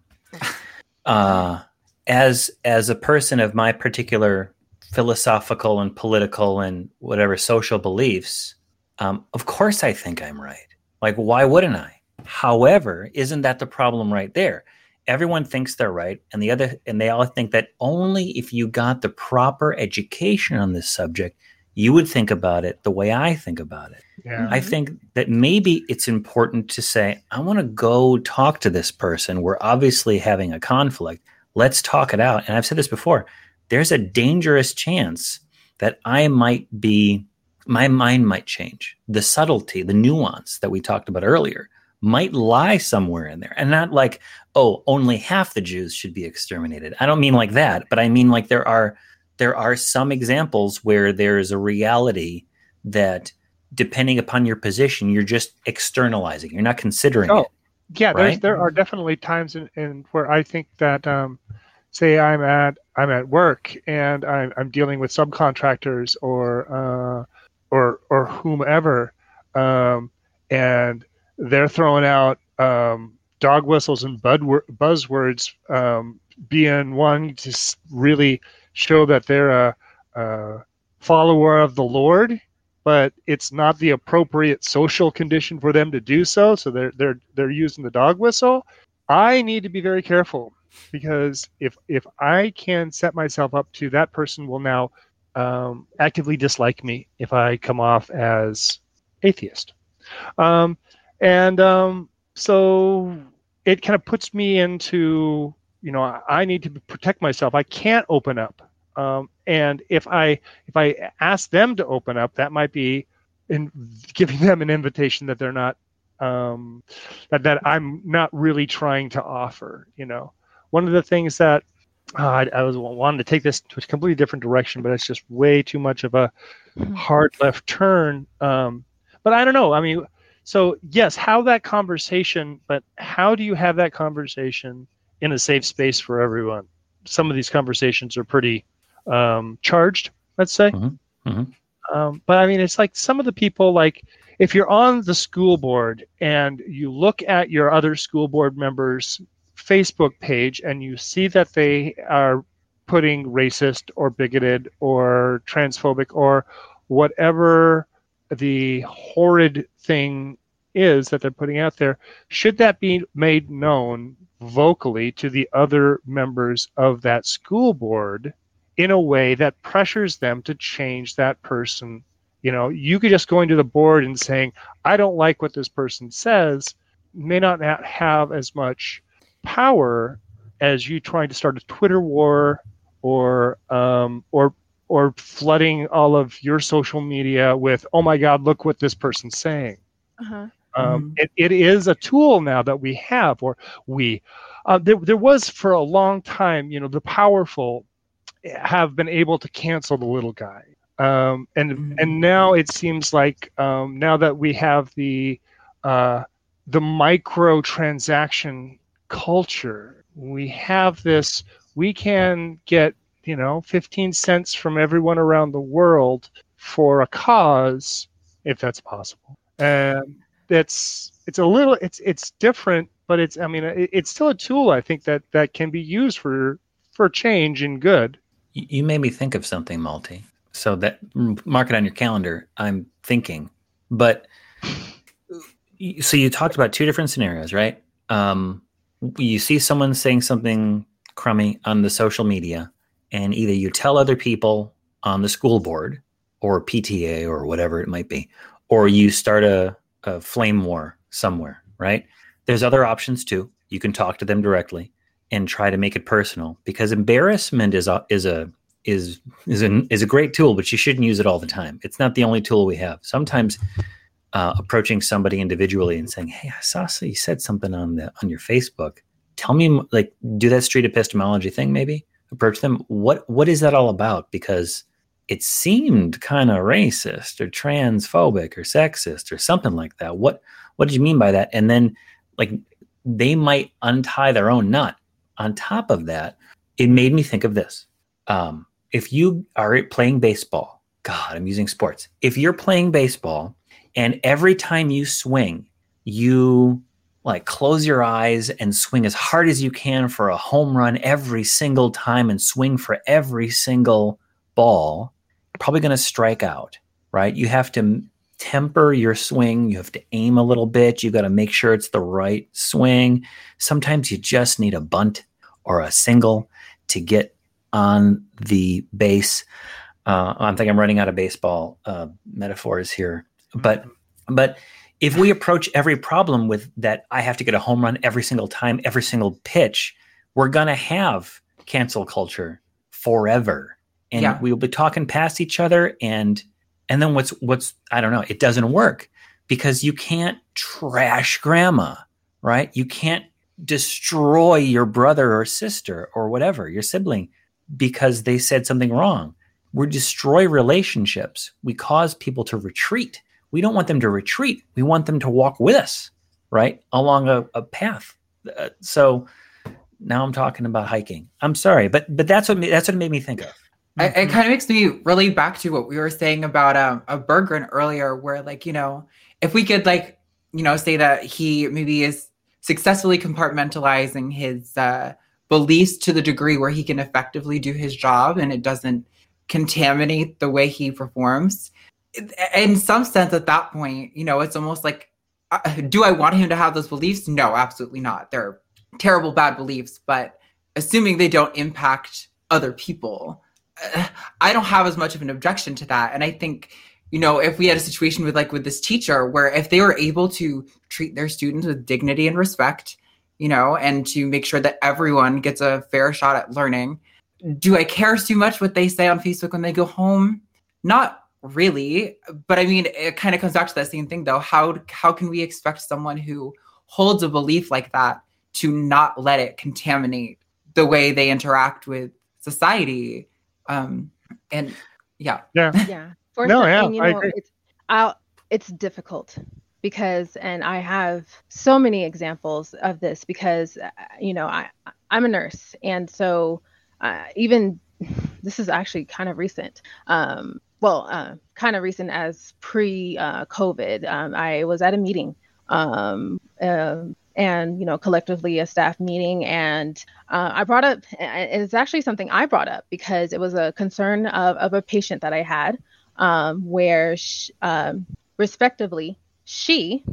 Uh, as as a person of my particular philosophical and political and whatever social beliefs, um, of course I think I'm right. Like, why wouldn't I? However, isn't that the problem right there? Everyone thinks they're right, and the other, and they all think that only if you got the proper education on this subject, you would think about it the way I think about it. Yeah. I think that maybe it's important to say, I want to go talk to this person. We're obviously having a conflict. Let's talk it out. And I've said this before there's a dangerous chance that I might be, my mind might change. The subtlety, the nuance that we talked about earlier might lie somewhere in there. And not like, oh, only half the Jews should be exterminated. I don't mean like that, but I mean like there are there are some examples where there's a reality that depending upon your position you're just externalizing you're not considering oh, it yeah right? there are definitely times in, in where i think that um, say i'm at i'm at work and i'm, I'm dealing with subcontractors or uh, or or whomever um, and they're throwing out um, dog whistles and buzzwords um, being one to really show that they're a, a follower of the Lord, but it's not the appropriate social condition for them to do so. So they're they're they're using the dog whistle. I need to be very careful because if if I can set myself up to that person will now um, actively dislike me if I come off as atheist, um, and um, so it kind of puts me into you know I need to protect myself. I can't open up, um, and if I if I ask them to open up, that might be in giving them an invitation that they're not um, that that I'm not really trying to offer. You know, one of the things that uh, I, I, was wanting to take this to a completely different direction, but it's just way too much of a mm-hmm. hard left turn. Um, but I don't know. I mean, so yes, how that conversation, but how do you have that conversation in a safe space for everyone. Some of these conversations are pretty um, charged, let's say. Mm-hmm. Mm-hmm. Um, but I mean, it's like some of the people, like if you're on the school board and you look at your other school board members' Facebook page and you see that they are putting racist or bigoted or transphobic or whatever the horrid thing is that they're putting out there, should that be made known vocally to the other members of that school board in a way that pressures them to change that person? You know, you could just go into the board and saying, I don't like what this person says, may not have as much power as you trying to start a Twitter war or um, or or flooding all of your social media with, oh my God, look what this person's saying. Uh-huh. Um, mm-hmm. it, it is a tool now that we have, or we, uh, there, there was for a long time, you know, the powerful have been able to cancel the little guy. Um, and mm-hmm. and now it seems like um, now that we have the uh, the micro transaction culture, we have this. We can get you know 15 cents from everyone around the world for a cause, if that's possible. And that's it's a little it's it's different, but it's I mean it, it's still a tool I think that that can be used for for change and good. You made me think of something, Malty. So that mark it on your calendar. I'm thinking, but so you talked about two different scenarios, right? Um, you see someone saying something crummy on the social media, and either you tell other people on the school board or PTA or whatever it might be, or you start a a flame war somewhere, right? There's other options too. You can talk to them directly and try to make it personal because embarrassment is a is a is is a is a great tool, but you shouldn't use it all the time. It's not the only tool we have. Sometimes uh, approaching somebody individually and saying, "Hey, I saw you said something on the on your Facebook. Tell me, like, do that street epistemology thing. Maybe approach them. What what is that all about? Because it seemed kind of racist or transphobic or sexist or something like that. What what did you mean by that? And then like they might untie their own knot. On top of that, it made me think of this. Um, if you are playing baseball, God, I'm using sports. If you're playing baseball and every time you swing, you like close your eyes and swing as hard as you can for a home run every single time and swing for every single ball, probably going to strike out, right? You have to temper your swing. You have to aim a little bit. You've got to make sure it's the right swing. Sometimes you just need a bunt or a single to get on the base. Uh, I think I'm running out of baseball uh, metaphors here, but but if we approach every problem with that, I have to get a home run every single time, every single pitch, we're gonna have cancel culture forever and yeah. we'll be talking past each other and and then what's what's i don't know it doesn't work because you can't trash grandma right? You can't destroy your brother or sister or whatever your sibling because they said something wrong. We destroy relationships. We cause people to retreat. We don't want them to retreat. We want them to walk with us right along a, a path. Uh, so now i'm talking about hiking. I'm sorry but but that's what that's what it made me think of Mm-hmm. It, it kind of makes me really back to what we were saying about um, a Berggren earlier, where like you know, if we could like you know say that he maybe is successfully compartmentalizing his uh, beliefs to the degree where he can effectively do his job and it doesn't contaminate the way he performs. In some sense, at that point, you know, it's almost like, uh, do I want him to have those beliefs? No, absolutely not. They're terrible, bad beliefs, but assuming they don't impact other people I don't have as much of an objection to that. And I think, you know, if we had a situation with like with this teacher where if they were able to treat their students with dignity and respect, you know, and to make sure that everyone gets a fair shot at learning, do I care too much what they say on Facebook when they go home? Not really. But I mean, it kind of comes back to that same thing though. How how can we expect someone who holds a belief like that to not let it contaminate the way they interact with society? Um, and yeah, yeah, yeah. For no, yeah, you know, I agree. It's, I'll, it's difficult because, and I have so many examples of this because, uh, you know, I I'm a nurse, and so uh, even this is actually kind of recent. Um, well, uh, kind of recent as pre uh, COVID. Um, I was at a meeting um, uh, and, you know, collectively a staff meeting. And uh, I brought up, it's actually something I brought up because it was a concern of, of a patient that I had um, where, she, um, respectively, she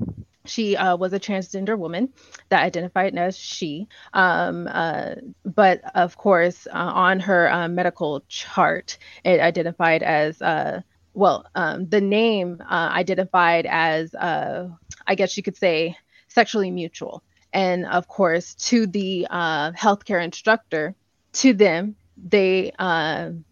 she uh, was a transgender woman that identified as she. Um, uh, but of course, uh, on her uh, medical chart, it identified as, uh, well, um, the name identified as, I guess you could say, sexually mutual. And of course, to the healthcare instructor, to them, they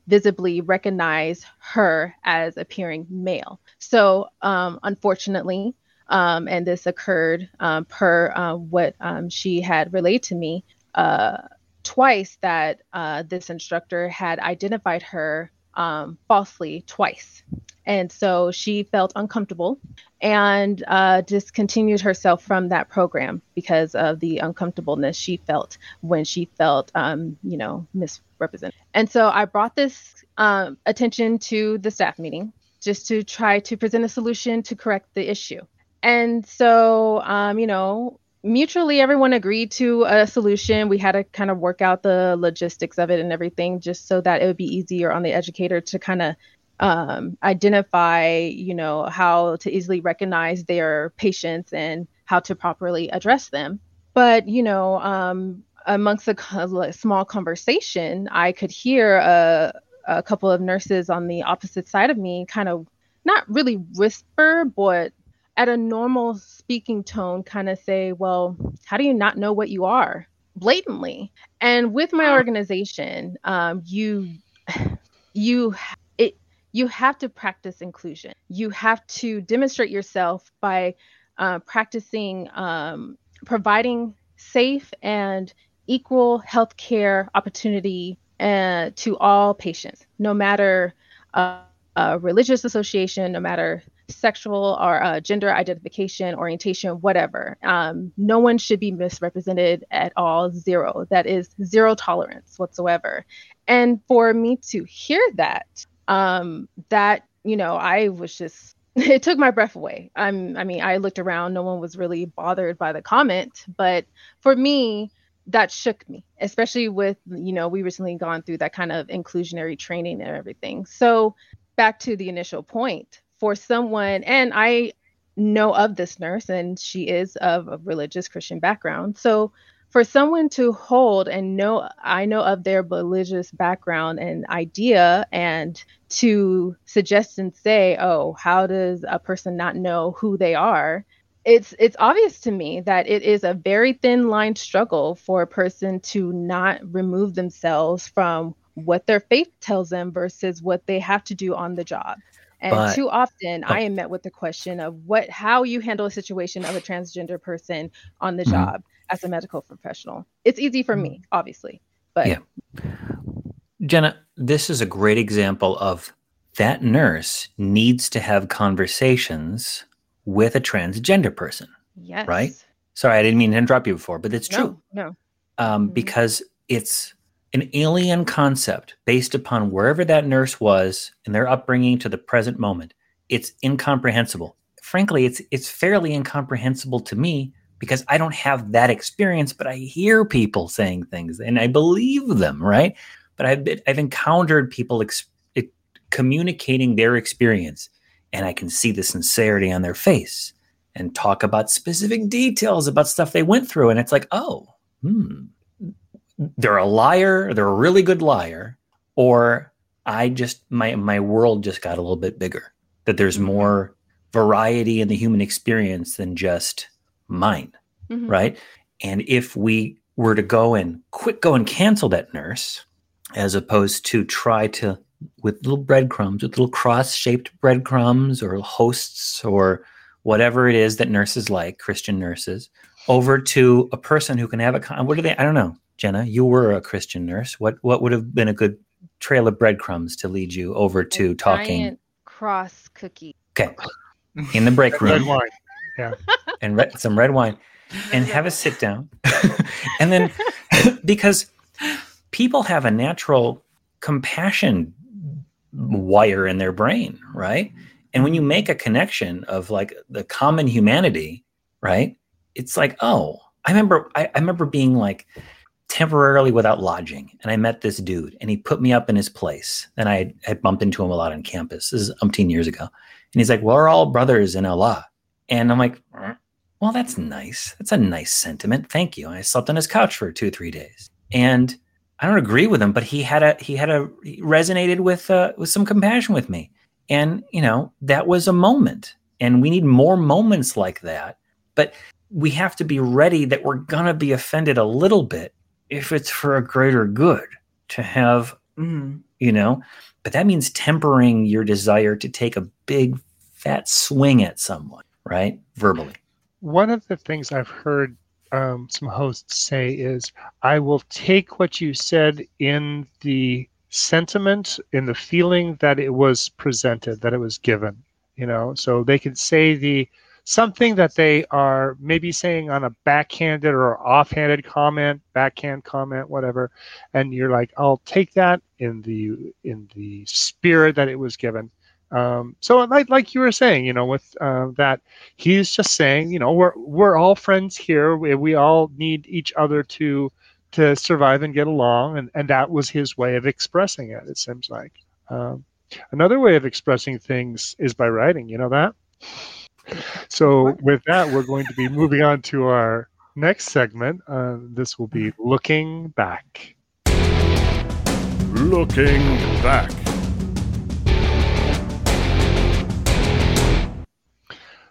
visibly recognize her as appearing male. So, um, unfortunately, um, and this occurred um, per uh, what um, she had relayed to me uh, twice that uh, this instructor had identified her um, falsely twice. And so she felt uncomfortable and uh, discontinued herself from that program because of the uncomfortableness she felt when she felt, um, you know, misrepresented. And so I brought this um, attention to the staff meeting just to try to present a solution to correct the issue. And so, um, you know, mutually everyone agreed to a solution. We had to kind of work out the logistics of it and everything just so that it would be easier on the educator to kind of um, identify, you know, how to easily recognize their patients and how to properly address them. But, you know, um, amongst a, small conversation, I could hear a, a couple of nurses on the opposite side of me kind of not really whisper, but at a normal speaking tone kind of say, well, how do you not know what you are blatantly? And with my organization, um, you you it you have to practice inclusion. You have to demonstrate yourself by uh, practicing um, providing safe and equal health care opportunity uh, to all patients, no matter uh, religious association, no matter sexual or uh, gender identification, orientation, whatever. Um, no one should be misrepresented at all. Zero. That is zero tolerance whatsoever. And for me to hear that, um, that you know, I was just it took my breath away. I'm, I mean, I looked around. No one was really bothered by the comment, but for me, that shook me, especially with you know we recently gone through that kind of inclusionary training and everything. So back to the initial point for someone, and I know of this nurse, and she is of a religious Christian background. So for someone to hold and know, I know of their religious background and idea, and to suggest and say, oh, how does a person not know who they are? It's it's obvious to me that it is a very thin line struggle for a person to not remove themselves from what their faith tells them versus what they have to do on the job. And but, too often I am met with the question of what how you handle a situation of a transgender person on the mm-hmm. job as a medical professional. It's easy for me, obviously. But Yeah. Jena, this is a great example of that nurse needs to have conversations with a transgender person. Yes. Right? Sorry, I didn't mean to interrupt you before, but it's true. No. Um, mm-hmm. because it's an alien concept based upon wherever that nurse was in their upbringing to the present moment. It's incomprehensible. Frankly, it's it's fairly incomprehensible to me because I don't have that experience, but I hear people saying things and I believe them, right? But I've been, I've encountered people ex- communicating their experience, and I can see the sincerity on their face and talk about specific details about stuff they went through, and it's like, oh, hmm, they're a liar, they're a really good liar, or I just my my world just got a little bit bigger. That there's mm-hmm. more variety in the human experience than just mine, mm-hmm. right? And if we were to go and quick go and cancel that nurse, as opposed to try to with little breadcrumbs, with little cross-shaped breadcrumbs or hosts or whatever it is that nurses like, Christian nurses, over to a person who can have a what do they? I don't know. Jena, you were a Christian nurse. What what would have been a good trail of breadcrumbs to lead you over to a talking? cross cookie. Okay, in the break room. red wine. Yeah, and re- some red wine, and have a sit down, and then because people have a natural compassion wire in their brain, right? And when you make a connection of like the common humanity, right? It's like, oh, I remember I, I remember being like temporarily without lodging and I met this dude and he put me up in his place. And I had bumped into him a lot on campus. This is umpteen years ago. And he's like, well, We're all brothers in Allah. And I'm like, well, that's nice. That's a nice sentiment. Thank you. I slept on his couch for two, three days. And I don't agree with him, but he had a he had a he resonated with uh, with some compassion with me. And you know, that was a moment. And we need more moments like that. But we have to be ready that we're gonna be offended a little bit if it's for a greater good to have mm, you know, but that means tempering your desire to take a big fat swing at someone, right? Verbally. One of the things I've heard um, some hosts say is, I will take what you said in the sentiment, in the feeling that it was presented, that it was given. You know, so they can say the something that they are maybe saying on a backhanded or offhanded comment, backhand comment, whatever, and you're like, I'll take that in the in the spirit that it was given. Um, so like like you were saying, you know, with uh, that, he's just saying, you know, we're we're all friends here. We, we all need each other to to survive and get along, and and that was his way of expressing it. It seems like. Um, another way of expressing things is by writing. You know that. So with that, we're going to be moving on to our next segment. Uh, this will be looking back. Looking back.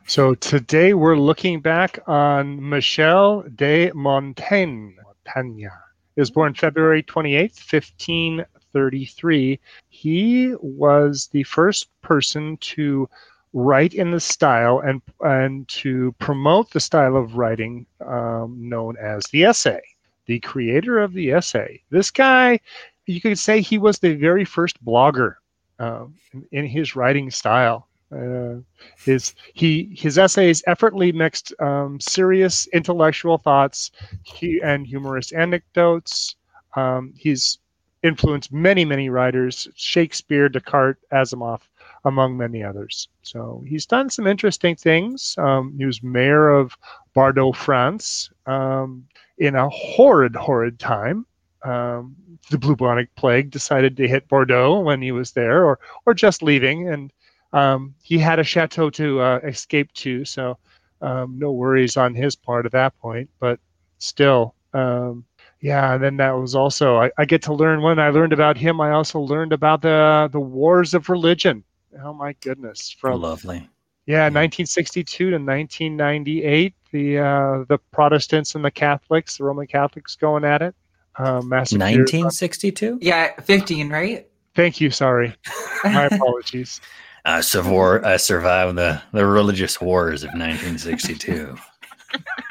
So today we're looking back on Michel de Montaigne. Montaigne is born February 28th, 1533. He was the first person to write in the style and and to promote the style of writing um, known as the essay. The creator of the essay. This guy, you could say, he was the very first blogger in, in his writing style. Uh, his he his essays effortlessly mixed um, serious intellectual thoughts he, and humorous anecdotes. Um, he's influenced many many writers: Shakespeare, Descartes, Asimov, among many others. So he's done some interesting things. Um, he was mayor of Bordeaux, France, um, in a horrid, horrid time. Um, the bubonic plague decided to hit Bordeaux when he was there, or or just leaving, and um, he had a chateau to uh, escape to, so um, no worries on his part at that point. But still, um, yeah. And then that was also I, I, get to learn when I learned about him. I also learned about the the wars of religion. Oh my goodness! From lovely. Yeah, 1962 to 1998, the uh, the Protestants and the Catholics, the Roman Catholics, going at it. Uh, 1962. Yeah, 15, right? Thank you. Sorry, my apologies. I, survived, I survived the, the religious wars of 1962.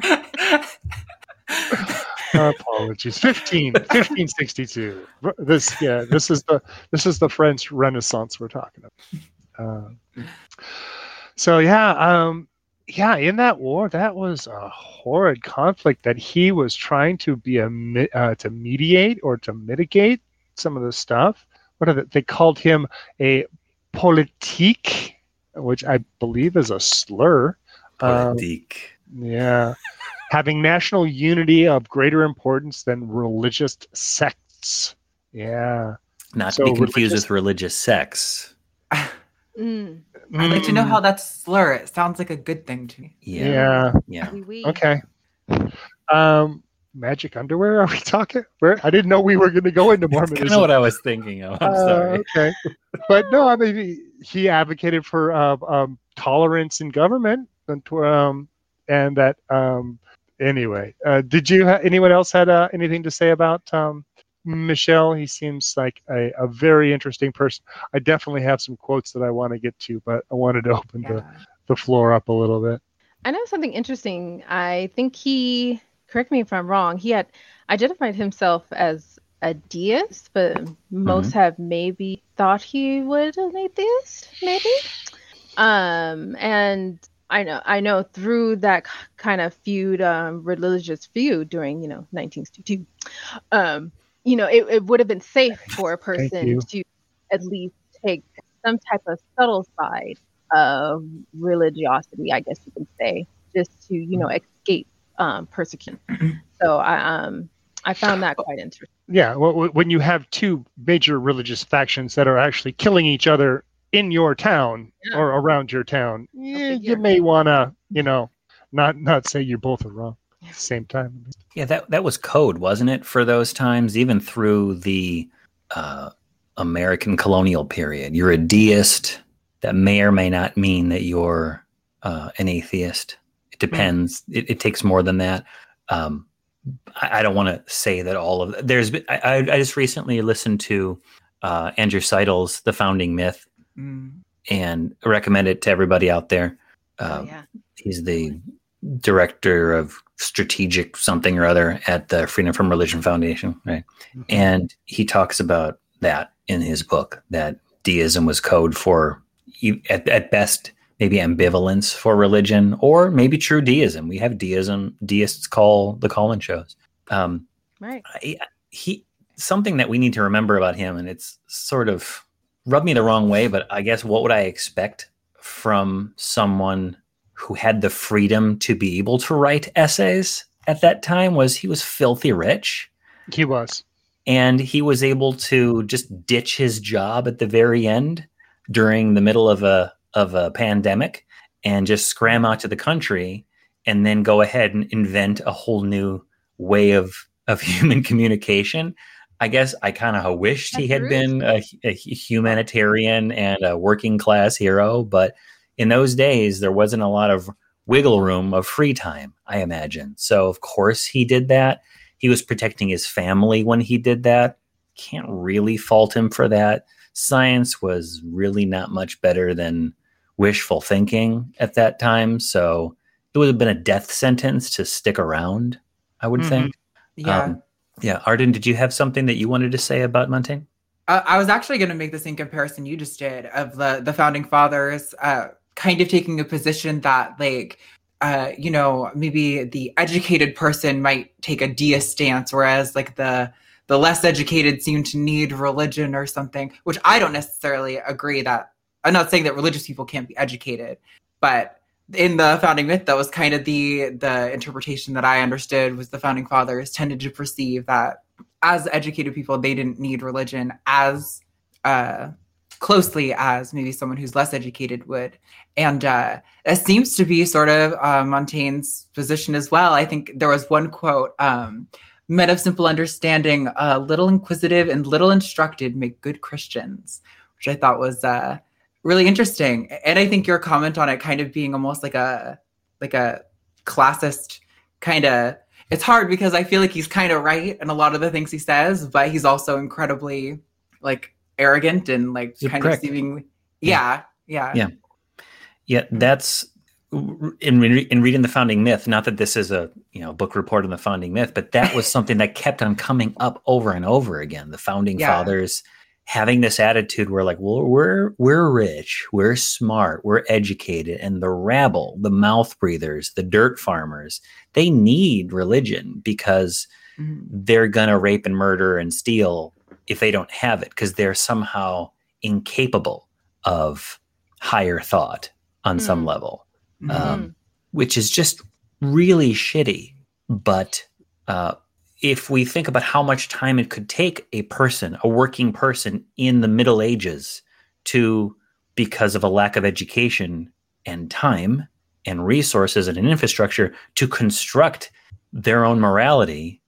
apologies 15 1562 this yeah this is the this is the french renaissance we're talking about uh, so yeah um yeah in that war that was a horrid conflict that he was trying to be a uh, to mediate or to mitigate some of the stuff what are they, they called him a politique, which I believe is a slur. Politique. Um, yeah. Having national unity of greater importance than religious sects. Yeah. Not so to be confused religious... with religious sex. Mm. I'd like to know how that's slur. It sounds like a good thing to me. Yeah. Yeah. yeah. Okay. Um, magic underwear? Are we talking? Where I didn't know we were going to go into Mormonism. That's kind of what I was thinking of. I'm uh, sorry. Okay, but no, I mean he advocated for uh, um, tolerance in government and um, and that um, anyway. Uh, did you ha- anyone else had uh, anything to say about um, Michel? He seems like a, a very interesting person. I definitely have some quotes that I want to get to, but I wanted to open yeah. the the floor up a little bit. I know something interesting. I think he correct me if I'm wrong, he had identified himself as a deist, but most mm-hmm. have maybe thought he was an atheist, maybe. Um, and I know, I know through that kind of feud, um, religious feud during, you know, 1962, um, you know, it, it would have been safe for a person to at least take some type of subtle side of religiosity, I guess you could say, just to you know escape um, persecution. so I um I found that quite interesting. Yeah, well, when you have two major religious factions that are actually killing each other in your town Yeah. or around your town, yeah, you may want to, you know, not not say you both are wrong at the same time. Yeah, that that was code, wasn't it, for those times, even through the uh, American colonial period. You're a deist. That may or may not mean that you're uh, an atheist. It depends. It, it takes more than that. Um, I, I don't want to say that all of there's. been- I, I I just recently listened to uh, Andrew Seidel's "The Founding Myth" Mm. and recommend it to everybody out there. Uh, oh, yeah. He's the director of strategic something or other at the Freedom from Religion Foundation, right? And he talks about that in his book that deism was code for, at, at best, maybe ambivalence for religion, or maybe true deism. We have deism. Deists call the call-in shows. Um, Right. I- he something that we need to remember about him, and it's sort of rubbed me the wrong way, but I guess what would I expect from someone who had the freedom to be able to write essays at that time was he was filthy rich He was. and he was able to just ditch his job at the very end during the middle of a of a pandemic and just scram out to the country and then go ahead and invent a whole new way of of human communication i guess i kind of wished he had That's been a, a humanitarian and a working class hero but in those days there wasn't a lot of wiggle room of free time i imagine so of course he did that he was protecting his family when he did that. Can't really fault him for that. Science was really not much better than wishful thinking at that time. So it would have been a death sentence to stick around, I would Mhm. think. Yeah. Um, yeah. Arden, did you have something that you wanted to say about Montaigne? Uh, I was actually going to make the same comparison you just did of the the founding fathers, uh, kind of taking a position that like. Uh, you know, maybe the educated person might take a deist stance, whereas like the the less educated seem to need religion or something. Which I don't necessarily agree that. I'm not saying that religious people can't be educated, but in the founding myth, that was kind of the the interpretation that I understood was the founding fathers tended to perceive that as educated people, they didn't need religion as uh, closely as maybe someone who's less educated would. And uh, that seems to be sort of uh, Montaigne's position as well. I think there was one quote um, Men of simple understanding, uh, little inquisitive and little instructed make good Christians, which I thought was uh, really interesting. And I think your comment on it kind of being almost like a like a classist kind of it's hard because I feel like he's kind of right in a lot of the things he says, but he's also incredibly like arrogant and like He's kind prick. of seemingly yeah, yeah. Yeah. Yeah, that's in re- in reading the founding myth. Not that this is a you know book report on the founding myth, but that was something that kept on coming up over and over again. The founding Yeah. fathers having this attitude where like, well, we're we're rich, we're smart, we're educated, and the rabble, the mouth breathers, the dirt farmers, they need religion because Mhm. they're gonna rape and murder and steal if they don't have it because they're somehow incapable of higher thought on some Mm. level, Mhm. um, which is just really shitty. But uh, if we think about how much time it could take a person, a working person in the Middle Ages, to because of a lack of education and time and resources and an infrastructure to construct their own morality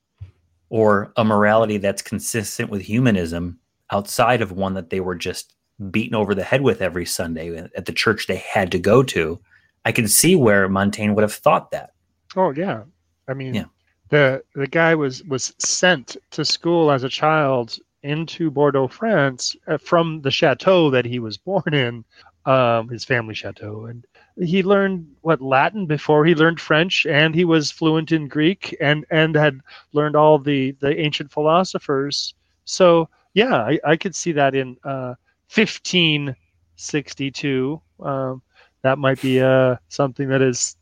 or a morality that's consistent with humanism outside of one that they were just beaten over the head with every Sunday at the church they had to go to. I can see where Montaigne would have thought that. Oh yeah. I mean, Yeah. The the guy was was sent to school as a child into Bordeaux, France, uh, from the chateau that he was born in, um, his family chateau, and he learned what Latin before he learned French, and he was fluent in Greek, and and had learned all the the ancient philosophers. So yeah, I, I could see that in uh, 1562. Um, that might be uh, something that is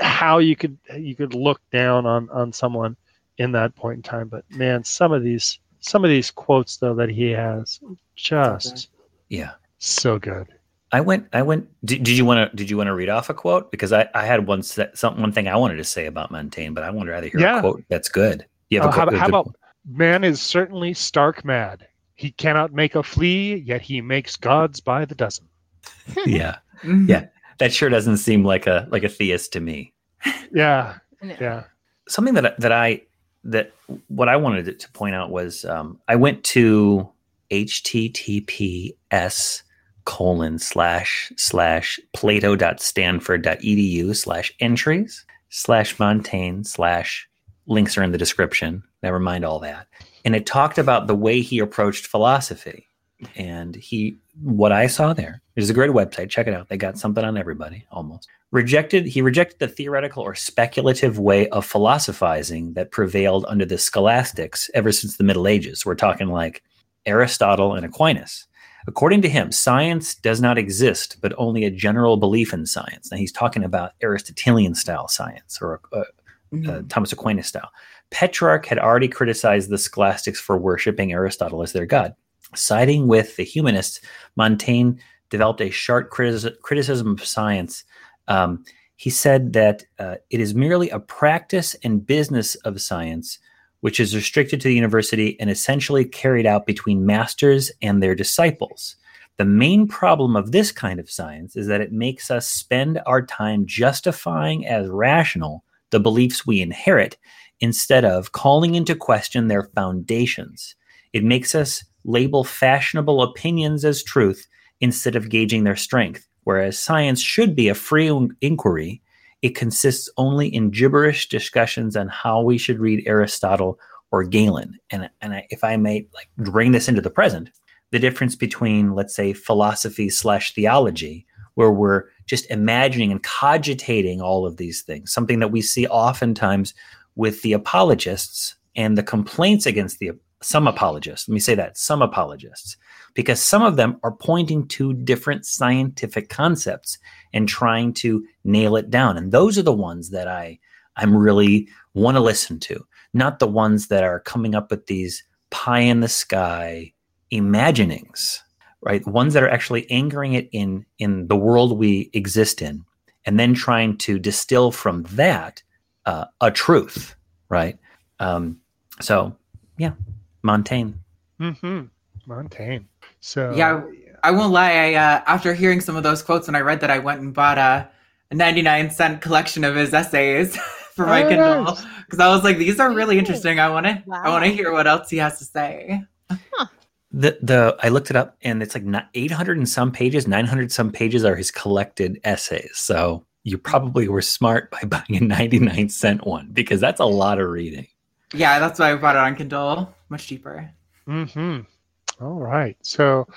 how you could you could look down on on someone in that point in time. But man, some of these some of these quotes though that he has just Yeah. So good. I went. I went. Did, did you want to? Did you want to read off a quote? Because I, I had one set, some, one thing I wanted to say about Montaigne, but I would rather hear Yeah. a quote that's good. You have Uh, a how, quote, how good- about man is certainly stark mad. He cannot make a flea, yet he makes gods by the dozen. yeah, Mhm. Yeah. That sure doesn't seem like a like a theist to me. Yeah, No. yeah. something that that I that what I wanted to point out was um, I went to https colon slash slash plato.stanford.edu slash entries slash Montaigne slash links are in the description. Never mind all that. And it talked about the way he approached philosophy. And he, what I saw there is a great website. Check it out. They got something on everybody almost. Rejected, he rejected the theoretical or speculative way of philosophizing that prevailed under the scholastics ever since the Middle Ages. We're talking like Aristotle and Aquinas. According to him, science does not exist, but only a general belief in science. Now he's talking about Aristotelian style science or uh, uh, Mhm. Thomas Aquinas style. Petrarch had already criticized the scholastics for worshiping Aristotle as their god. Siding with the humanists, Montaigne developed a sharp criticism of science. Um, he said that uh, it is merely a practice and business of science, which is restricted to the university and essentially carried out between masters and their disciples. The main problem of this kind of science is that it makes us spend our time justifying as rational the beliefs we inherit instead of calling into question their foundations. It makes us label fashionable opinions as truth instead of gauging their strength. Whereas science should be a free inquiry, it consists only in gibberish discussions on how we should read Aristotle or Galen. And, and I, if I may like bring this into the present, the difference between, let's say, philosophy slash theology, where we're just imagining and cogitating all of these things, something that we see oftentimes with the apologists and the complaints against the some apologists. Let me say that some apologists, because some of them are pointing to different scientific concepts and trying to nail it down. And those are the ones that I I'm really want to listen to, not the ones that are coming up with these pie in the sky imaginings, right? Ones that are actually anchoring it in in the world we exist in, and then trying to distill from that uh, a truth, right? Um, so, yeah, Montaigne. Mm-hmm. Montaigne. So Yeah, I won't lie. I uh, after hearing some of those quotes when I read that, I went and bought a, a 99 cent collection of his essays for my Oh, Kindle nice. because I was like, these are really interesting. I want to, I want to hear what else he has to say. The the I looked it up, and it's like eight hundred and some pages, nine hundred some pages are his collected essays. So you probably were smart by buying a ninety nine cent one because that's a lot of reading. Yeah, that's why I bought it on Kindle, much cheaper. Mm-hmm. All right. So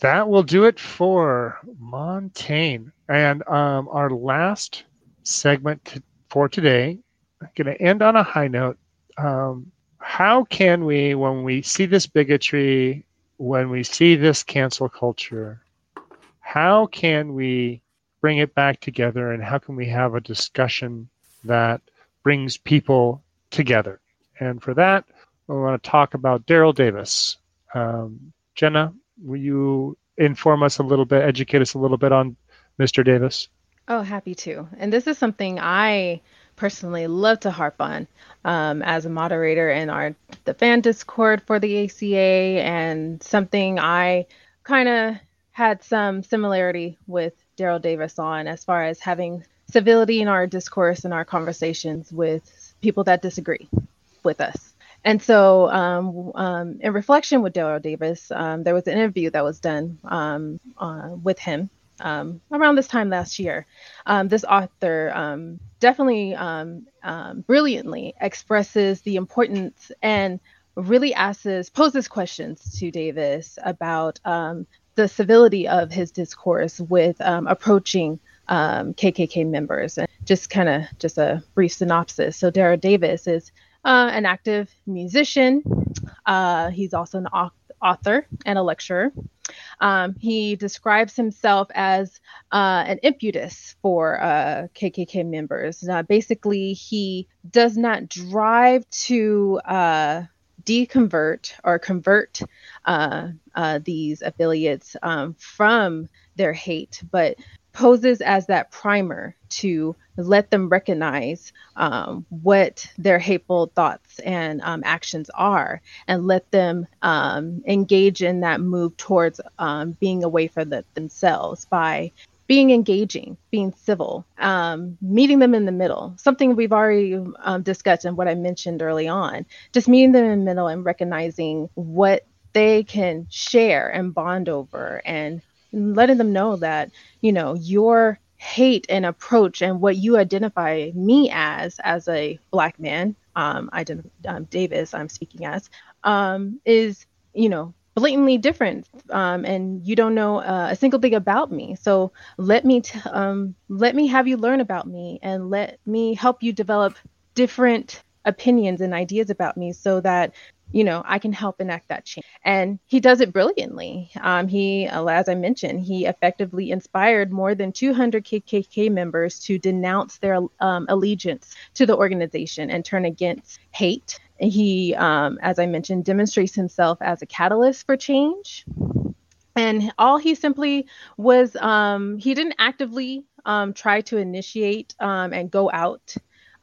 that will do it for Montaigne. And um, our last segment for today, I'm going to end on a high note. Um, how can we, when we see this bigotry, when we see this cancel culture, how can we bring it back together and how can we have a discussion that brings people together? And for that, we want to talk about Daryl Davis. Um, Jena, will you inform us a little bit, educate us a little bit on Mr. Davis? Oh, happy to. And this is something I personally love to harp on um, as a moderator in our the fan Discord for the ACA, and something I kind of had some similarity with Daryl Davis on as far as having civility in our discourse and our conversations with people that disagree with us. And so, um, um, in reflection with Daryl Davis, um, there was an interview that was done um, uh, with him um, around this time last year. Um, this author definitely brilliantly expresses the importance and really asks, poses questions to Davis about the civility of his discourse with approaching KKK members. And just kind of just a brief synopsis. So Daryl Davis is uh, an active musician. Uh, he's also an author and a lecturer. Um, he describes himself as uh, an impetus for uh, KKK members. Uh, basically, he does not drive to uh, deconvert or convert uh, uh, these affiliates um, from their hate, but poses as that primer to let them recognize um, what their hateful thoughts and um, actions are and let them um, engage in that move towards um, being away from the, themselves by being engaging, being civil, um, meeting them in the middle, something we've already um, discussed and what I mentioned early on, just meeting them in the middle and recognizing what they can share and bond over and letting them know that, you know, your hate and approach and what you identify me as, as a black man, um, identify, um, Davis, I'm speaking as, um, is, you know, blatantly different um, and you don't know uh, a single thing about me. So let me t- um, let me have you learn about me and let me help you develop different opinions and ideas about me so that you know i can help enact that change and he does it brilliantly um, he uh, as i mentioned he effectively inspired more than 200 kkk members to denounce their um, allegiance to the organization and turn against hate he, um, as I mentioned, demonstrates himself as a catalyst for change. And all he simply was, um, he didn't actively um, try to initiate um, and go out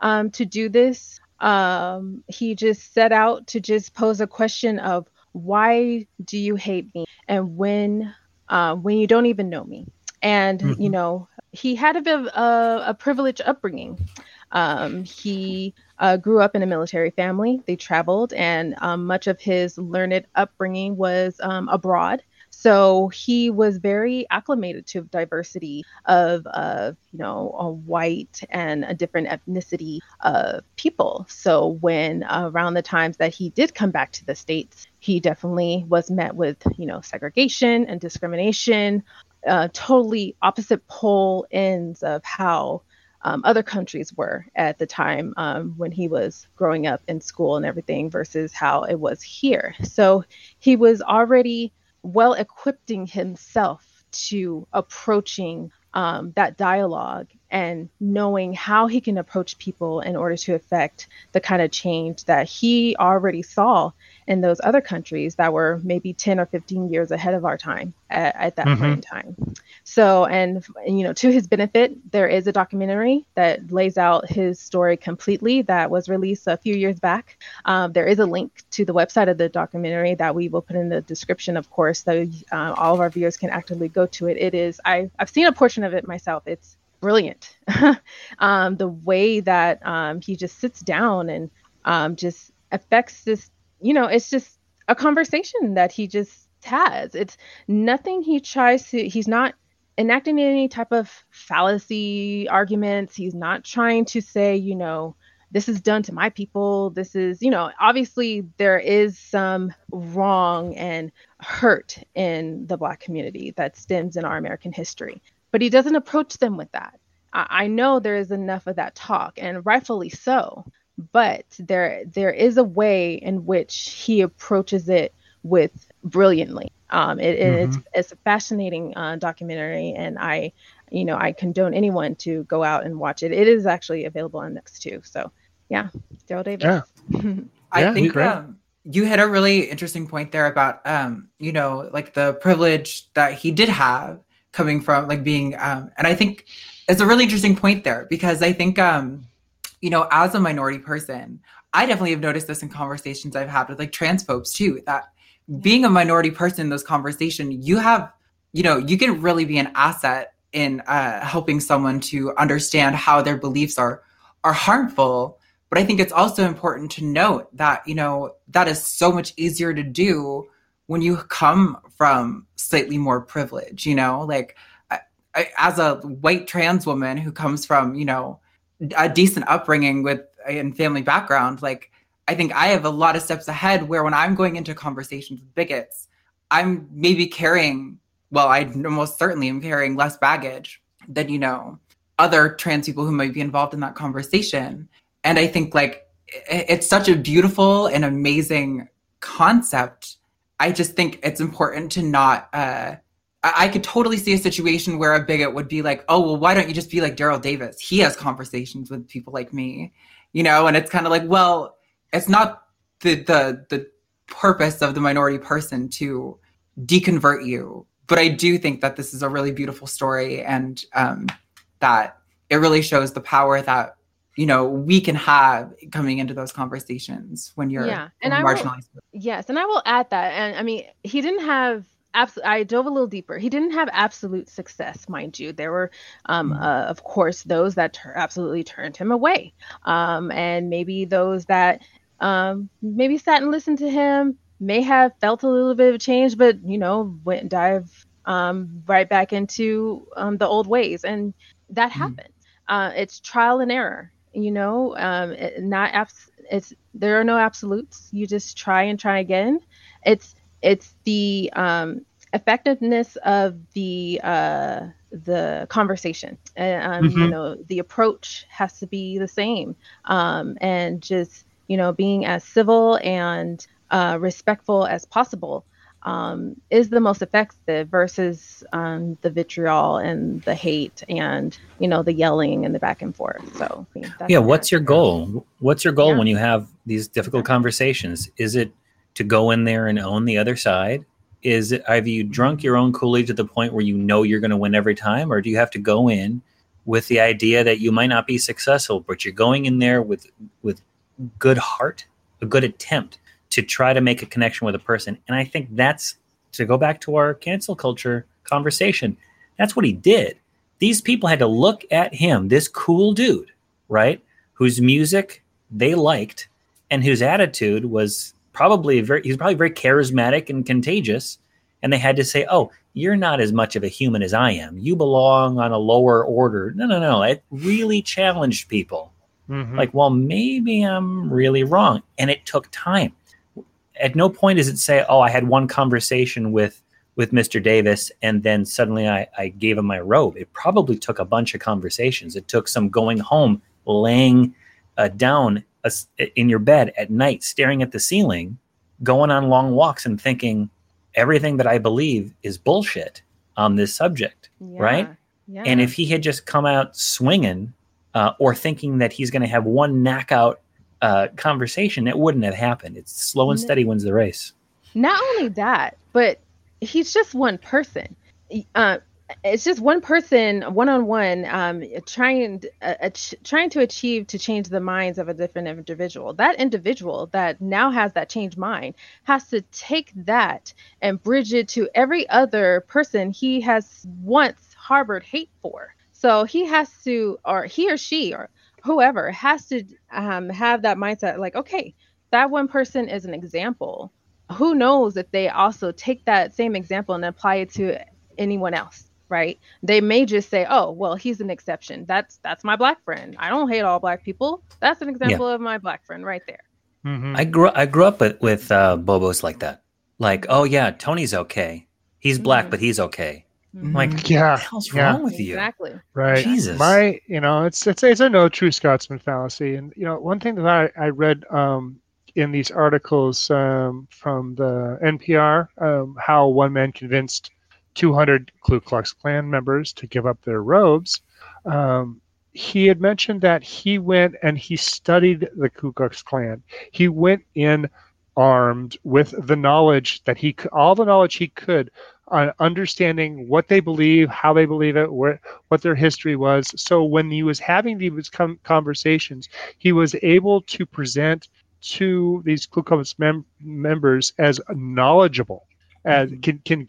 to do this. Um, he just set out to just pose a question of why do you hate me and when uh, when you don't even know me and mm-hmm. you know he had a bit of a, a privileged upbringing um, he uh, grew up in a military family. They traveled, and um, much of his learned upbringing was um, abroad. So he was very acclimated to diversity of, of you know, a white and a different ethnicity of people. So when uh, around the times that he did come back to the states, he definitely was met with, you know, segregation and discrimination, uh, totally opposite pole ends of how um, other countries were at the time um, when he was growing up in school and everything versus how it was here. So he was already well equipping himself to approaching um, that dialogue and knowing how he can approach people in order to affect the kind of change that he already saw in those other countries that were maybe 10 or 15 years ahead of our time at, at that mm-hmm. point in time. So, and, and, you know, to his benefit, there is a documentary that lays out his story completely that was released a few years back. Um, there is a link to the website of the documentary that we will put in the description, of course, so uh, all of our viewers can actively go to it. It is, I, I've seen a portion of it myself. It's brilliant. um, the way that um, he just sits down and um, just affects this, you know, it's just a conversation that he just has. It's nothing he tries to, he's not enacting any type of fallacy arguments. He's not trying to say, you know, this is done to my people. This is, you know, obviously there is some wrong and hurt in the Black community that stems in our American history but he doesn't approach them with that. I, I know there is enough of that talk, and rightfully so. But there there is a way in which he approaches it with brilliantly. Um, it, mm-hmm. it's it's a fascinating uh, documentary, and I, you know, I condone anyone to go out and watch it. It is actually available on Netflix too. So, yeah, Daryl Davis. Yeah. I yeah, think um, you had a really interesting point there about, um, you know, like the privilege that he did have coming from like being um and i think it's a really interesting point there because i think um you know as a minority person i definitely have noticed this in conversations i've had with like transphobes too that being a minority person in those conversations you have you know you can really be an asset in uh, helping someone to understand how their beliefs are are harmful. But i think it's also important to note that you know that is so much easier to do when you come from slightly more privilege, you know, like I, I, as a white trans woman who comes from, you know, a decent upbringing with and family background, like I think I have a lot of steps ahead where when I'm going into conversations with bigots, I'm maybe carrying, well, I most certainly am carrying less baggage than, you know, other trans people who might be involved in that conversation. And I think like it's such a beautiful and amazing concept I just think it's important to not. Uh, I-, I could totally see a situation where a bigot would be like, "Oh, well, why don't you just be like Daryl Davis? He has conversations with people like me, you know." And it's kind of like, well, it's not the the the purpose of the minority person to deconvert you. But I do think that this is a really beautiful story and um, that it really shows the power that you know we can have coming into those conversations when you're Yeah, and I will- marginalized. Yes, and I will add that. And I mean, he didn't have I dove a little deeper. He didn't have absolute success, mind you. There were, um, Mhm. uh, of course, those that tur- absolutely turned him away, um, and maybe those that um, maybe sat and listened to him may have felt a little bit of a change, but you know, went and dive um, right back into um, the old ways, and that Mhm. happens. Uh, it's trial and error. You know, um, it, not abs- it's there are no absolutes. You just try and try again. It's it's the um, effectiveness of the uh, the conversation. And, um, You Mhm. know, the approach has to be the same, um, and just you know, being as civil and uh, respectful as possible um, is the most effective versus um, the vitriol and the hate and you know the yelling and the back and forth. So I mean, yeah what's your goal what's your goal Yeah. when you have these difficult conversations is it to go in there and own the other side is it have you drunk your own kool-aid to the point where you know you're going to win every time or do you have to go in with the idea that you might not be successful but you're going in there with with good heart a good attempt to try to make a connection with a person and i think that's to go back to our cancel culture conversation that's what he did these people had to look at him this cool dude right? Whose music they liked and whose attitude was probably very he's probably very charismatic and contagious. And they had to say, Oh, you're not as much of a human as I am. You belong on a lower order. No, no, no. It really challenged people. Mhm. Like, well, maybe I'm really wrong. And it took time. At no point does it say, Oh, I had one conversation with with Mr. Davis, and then suddenly I, I gave him my robe. It probably took a bunch of conversations. It took some going home, laying uh, down as- in your bed at night, staring at the ceiling, going on long walks, and thinking everything that I believe is bullshit on this subject. Yeah, right? Yeah. And if he had just come out swinging uh, or thinking that he's going to have one knockout uh, conversation, it wouldn't have happened. It's slow and steady wins the race. not only that, but he's just one person. Uh, it's just one person, one on one, um, trying uh, ach- trying to achieve to change the minds of a different individual. That individual that now has that changed mind has to take that and bridge it to every other person he has once harbored hate for. So he has to, or he or she, or whoever has to um, have that mindset like, okay, that one person is an example who knows if they also take that same example and apply it to anyone else right they may just say oh well he's an exception that's that's my black friend i don't hate all black people that's an example of my black friend right there Mhm. I grew I grew up with, with uh, bobos like that. Like, oh yeah, Tony's okay. He's black, Mhm. but he's okay. Mhm. Like, yeah, what the hell's yeah. wrong with you? exactly right. Jesus. My, you know, it's it's it's a no true Scotsman fallacy, and you know, one thing that I I read um, in these articles um, from the NPR, um, how one man convinced 200 Ku Klux Klan members to give up their robes. Um, he had mentioned that he went and he studied the Ku Klux Klan. He went in armed with the knowledge that he could, all the knowledge he could on understanding what they believe, how they believe it, where, what their history was. So when he was having these conversations, he was able to present to these Ku Klux mem- members as knowledgeable, as can can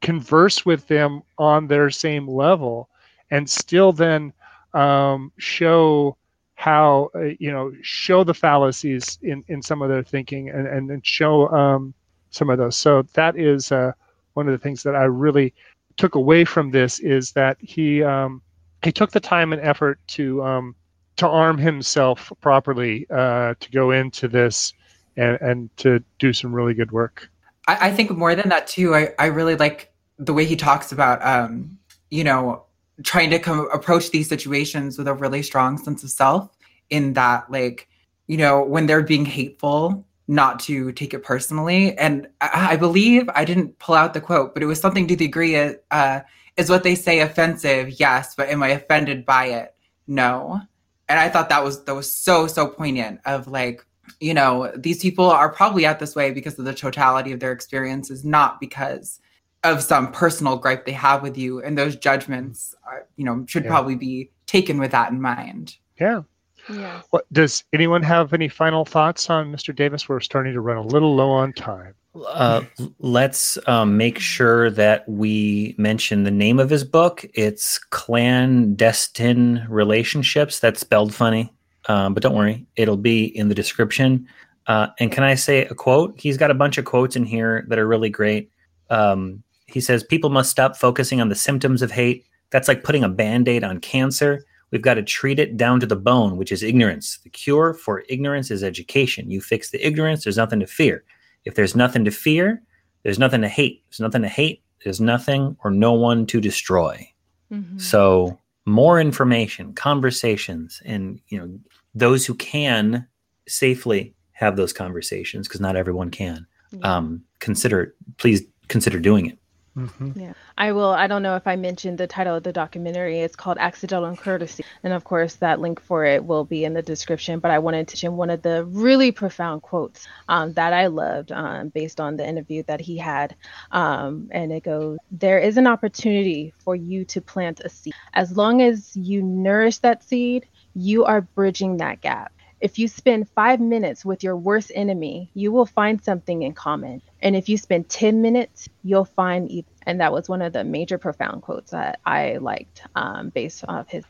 converse with them on their same level, and still then um, show how uh, you know show the fallacies in in some of their thinking and and, and show um, some of those. So that is uh, one of the things that I really took away from this is that he um, he took the time and effort to um, to arm himself properly uh, to go into this and, and to do some really good work. I, I think more than that too. I, I really like the way he talks about, um, you know, trying to come approach these situations with a really strong sense of self. In that, like, you know, when they're being hateful, not to take it personally. And I, I believe I didn't pull out the quote, but it was something to the degree uh, is what they say offensive? Yes, but am I offended by it? No. And I thought that was that was so so poignant of like you know, these people are probably at this way because of the totality of their experiences, not because of some personal gripe they have with you. And those judgments, are, you know, should Yeah. probably be taken with that in mind. Yeah. Yes. What does anyone have any final thoughts on Mr. Davis? We're starting to run a little low on time. Uh, let's um, make sure that we mention the name of his book. It's Klan-destine Relationships. That's spelled funny, um, but don't worry, it'll be in the description. Uh, and can I say a quote? He's got a bunch of quotes in here that are really great. Um, he says, People must stop focusing on the symptoms of hate. That's like putting a band aid on cancer. We've got to treat it down to the bone, which is ignorance. The cure for ignorance is education. You fix the ignorance, there's nothing to fear. If there's nothing to fear, there's nothing to hate. There's nothing to hate. There's nothing or no one to destroy. Mhm. So more information, conversations, and you know those who can safely have those conversations because not everyone can. Yeah. Um, consider please consider doing it. Mm-hmm. I will. I don't know if I mentioned the title of the documentary. It's called Accidental and Courtesy. And of course, that link for it will be in the description. But I wanted to mention one of the really profound quotes um, that I loved um, based on the interview that he had. Um, and it goes There is an opportunity for you to plant a seed. As long as you nourish that seed, you are bridging that gap. If you spend five minutes with your worst enemy, you will find something in common. And if you spend 10 minutes, you'll find either. And that was one of the major profound quotes that I liked um, based off his.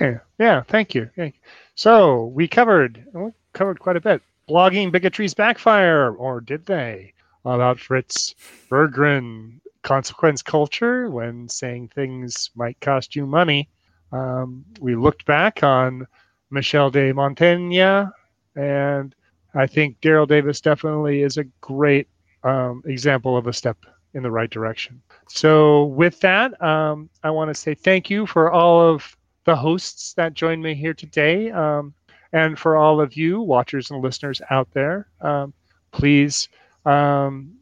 Yeah, yeah, thank you. Thank you. So we covered we covered quite a bit. Blogging bigotries backfire, or did they? About Fritz Berggren, consequence culture when saying things might cost you money. Um, we looked back on Michel de Montaigne, and I think Daryl Davis definitely is a great um, example of a step in the right direction. So, with that, um, I want to say thank you for all of the hosts that joined me here today, um, and for all of you watchers and listeners out there. Um, please, um,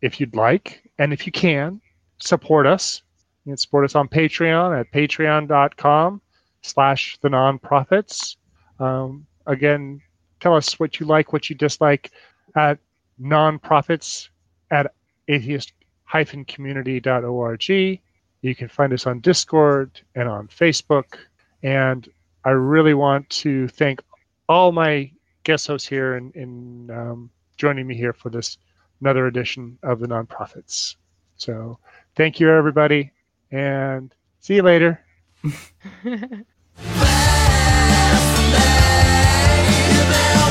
if you'd like, and if you can, support us. You can support us on Patreon at patreon.com slash the nonprophets. Um, again, tell us what you like, what you dislike at nonprophets at atheist-community.org. You can find us on Discord and on Facebook. And I really want to thank all my guest hosts here in, in um, joining me here for this another edition of the Non-Prophets. So thank you, everybody, and see you later. Fast lady,